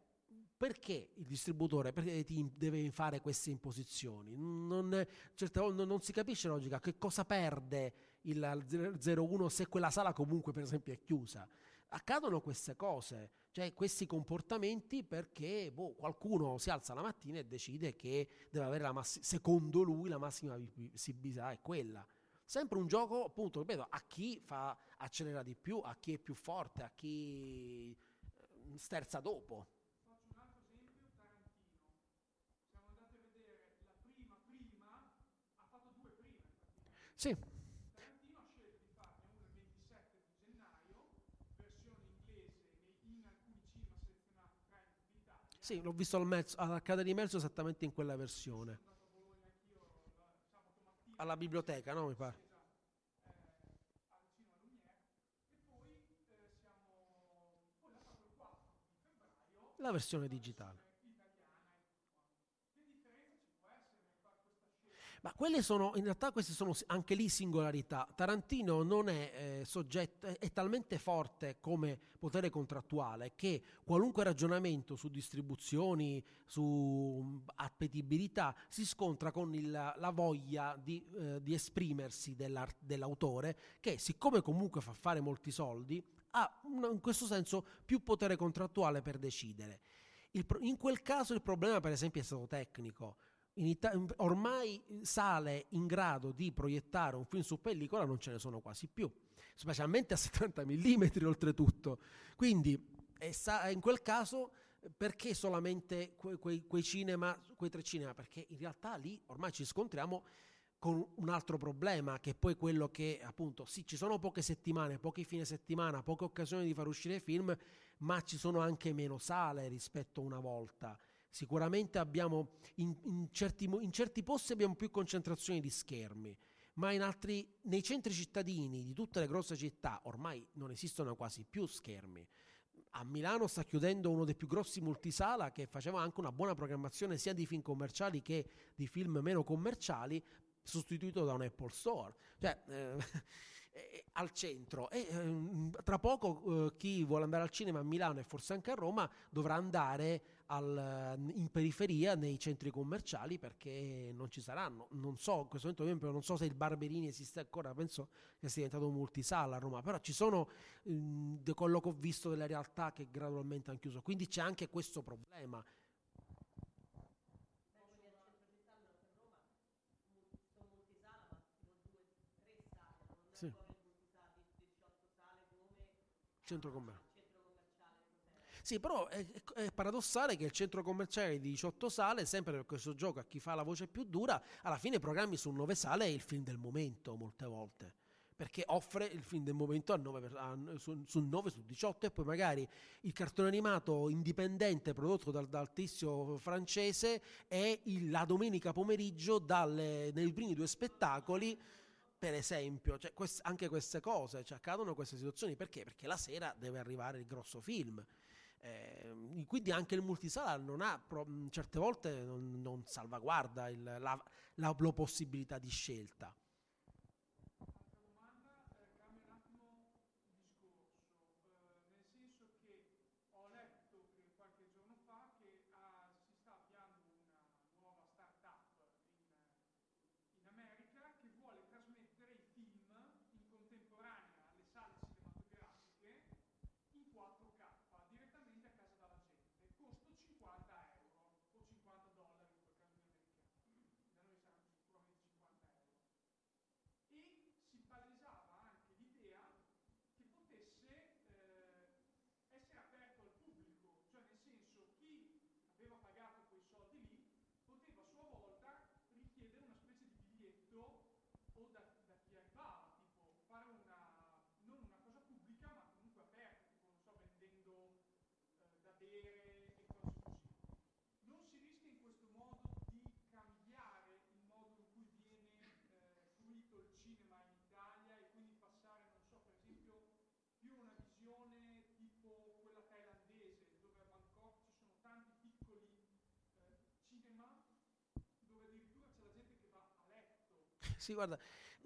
perché il distributore perché ti deve fare queste imposizioni? Non, certe non, non si capisce la logica, che cosa perde il 01 se quella sala comunque per esempio è chiusa? Accadono queste cose, cioè questi comportamenti perché boh, qualcuno si alza la mattina e decide che deve avere la massima, secondo lui la massima visibilità è quella. Sempre un gioco, appunto, ripeto, a chi fa accelera di più, a chi è più forte, a chi eh, sterza dopo. Faccio un altro esempio, Tarantino. Siamo andati a vedere la prima prima, ha fatto due prime. Sì. Sì, l'ho visto al mezzo, all'Arcade di Mezzo esattamente in quella versione. Alla biblioteca, no? Mi pare. La versione digitale. Ma quelle sono, in realtà queste sono anche lì singolarità. Tarantino non è eh, soggetto, è, è, talmente forte come potere contrattuale che qualunque ragionamento su distribuzioni, su mm, appetibilità, si scontra con il, la voglia di, eh, di esprimersi dell'autore che siccome comunque fa fare molti soldi, ha in questo senso più potere contrattuale per decidere. Il in quel caso il problema, per esempio, è stato tecnico. Ita- ormai sale in grado di proiettare un film su pellicola non ce ne sono quasi più, specialmente a 70 mm oltretutto. Quindi sa- in quel caso perché solamente que- quei-, quei cinema, quei tre cinema? Perché in realtà lì ormai ci scontriamo con un altro problema che è poi quello che appunto sì ci sono poche settimane, pochi fine settimana, poche occasioni di far uscire film, ma ci sono anche meno sale rispetto a una volta. Sicuramente abbiamo in, in, certi, in certi posti abbiamo più concentrazioni di schermi, ma altri, nei centri cittadini di tutte le grosse città ormai non esistono quasi più schermi. A Milano sta chiudendo uno dei più grossi multisala che faceva anche una buona programmazione sia di film commerciali che di film meno commerciali, sostituito da un Apple Store. Cioè, eh, al centro e eh, tra poco eh, chi vuole andare al cinema a Milano e forse anche a Roma dovrà andare al, in periferia nei centri commerciali perché non ci saranno non so in questo momento non so se il Barberini esiste ancora penso che sia diventato multisala a Roma però ci sono da quello che ho visto delle realtà che gradualmente hanno chiuso quindi c'è anche questo problema Sì. Centro commerciale. Sì, però è, è, paradossale che il centro commerciale di 18 sale, sempre per questo gioco a chi fa la voce più dura, alla fine programmi su 9 sale il film del momento molte volte. Perché offre il film del momento a 9, a, su, su 9 su 18 e poi magari il cartone animato indipendente prodotto dal, dal tizio francese è il, la domenica pomeriggio nei primi due spettacoli per esempio, cioè, quest- anche queste cose, cioè, accadono queste situazioni perché? Perché la sera deve arrivare il grosso film. Eh, quindi anche il multisala non ha, certe volte non, non salvaguarda il, la, la, la possibilità di scelta. Sì, guarda,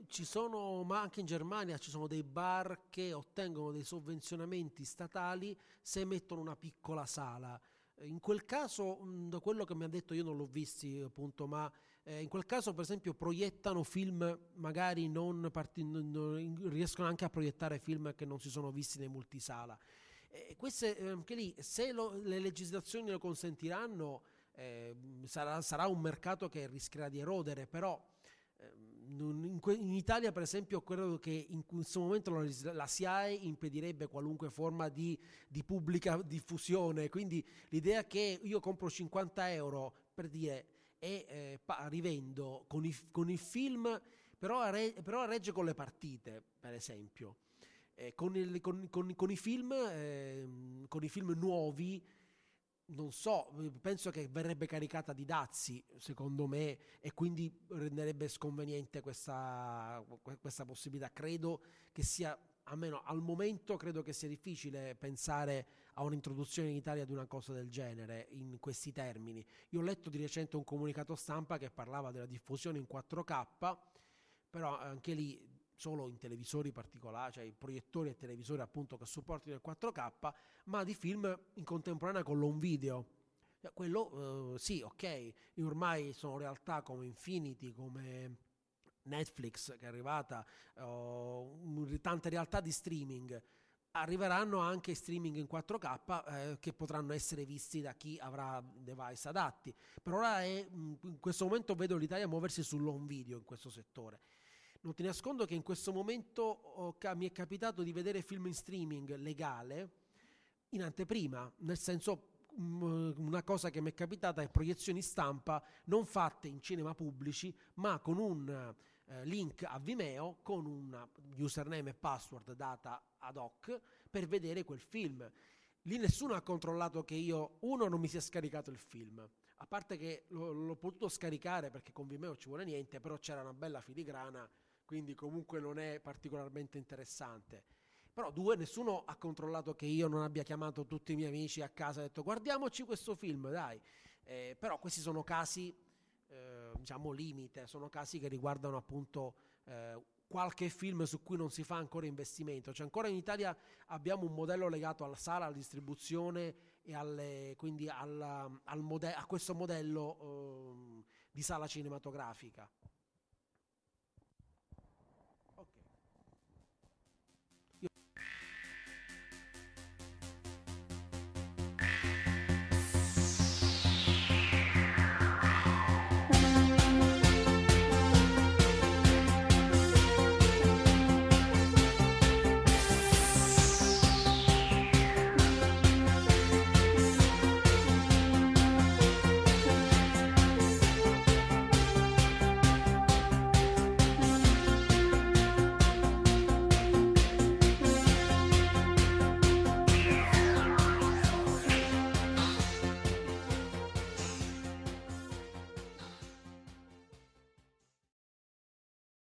ci sono, ma anche in Germania ci sono dei bar che ottengono dei sovvenzionamenti statali se mettono una piccola sala. In quel caso, da quello che mi ha detto, io non l'ho visti appunto, ma eh, in quel caso per esempio proiettano film, magari non, parti, non, riescono anche a proiettare film che non si sono visti nei multisala. Eh, queste, anche lì, se lo, le legislazioni lo consentiranno, eh, sarà, sarà, un mercato che rischierà di erodere, però in, in, Italia, per esempio, credo che in questo momento la, la SIAE impedirebbe qualunque forma di, di, pubblica diffusione. Quindi l'idea che io compro 50 euro per dire e eh, rivendo con i, con i film, però, re, però regge con le partite, per esempio. Eh, con, il, con, con, i film, eh, con i film nuovi non so, penso che verrebbe caricata di dazi, secondo me, e quindi renderebbe sconveniente questa, questa possibilità. Credo che sia, almeno al momento, credo che sia difficile pensare a un'introduzione in Italia di una cosa del genere in questi termini. Io ho letto di recente un comunicato stampa che parlava della diffusione in 4K, però anche lì solo in televisori particolari, cioè proiettori e televisori appunto che supportino il 4K, ma di film in contemporanea con l'home video. Cioè, quello eh, sì, ok, ormai sono realtà come Infinity, come Netflix che è arrivata, uh, tante realtà di streaming. arriveranno anche streaming in 4K eh, che potranno essere visti da chi avrà device adatti. Per ora è, in questo momento vedo l'Italia muoversi sull'home video in questo settore. Non ti nascondo che in questo momento ho, mi è capitato di vedere film in streaming legale in anteprima, nel senso una cosa che mi è capitata è proiezioni stampa non fatte in cinema pubblici, ma con un eh, link a Vimeo con un username e password data ad hoc per vedere quel film. Lì nessuno ha controllato che io, uno, non mi sia scaricato il film. A parte che l'ho, l'ho potuto scaricare perché con Vimeo ci vuole niente, però c'era una bella filigrana, quindi comunque non è particolarmente interessante. Però due, nessuno ha controllato che io non abbia chiamato tutti i miei amici a casa e detto guardiamoci questo film, dai. Eh, però questi sono casi, eh, diciamo, limite, sono casi che riguardano appunto eh, qualche film su cui non si fa ancora investimento. Cioè ancora in Italia abbiamo un modello legato alla sala, alla distribuzione e alle, quindi alla, al mode- a questo modello eh, di sala cinematografica.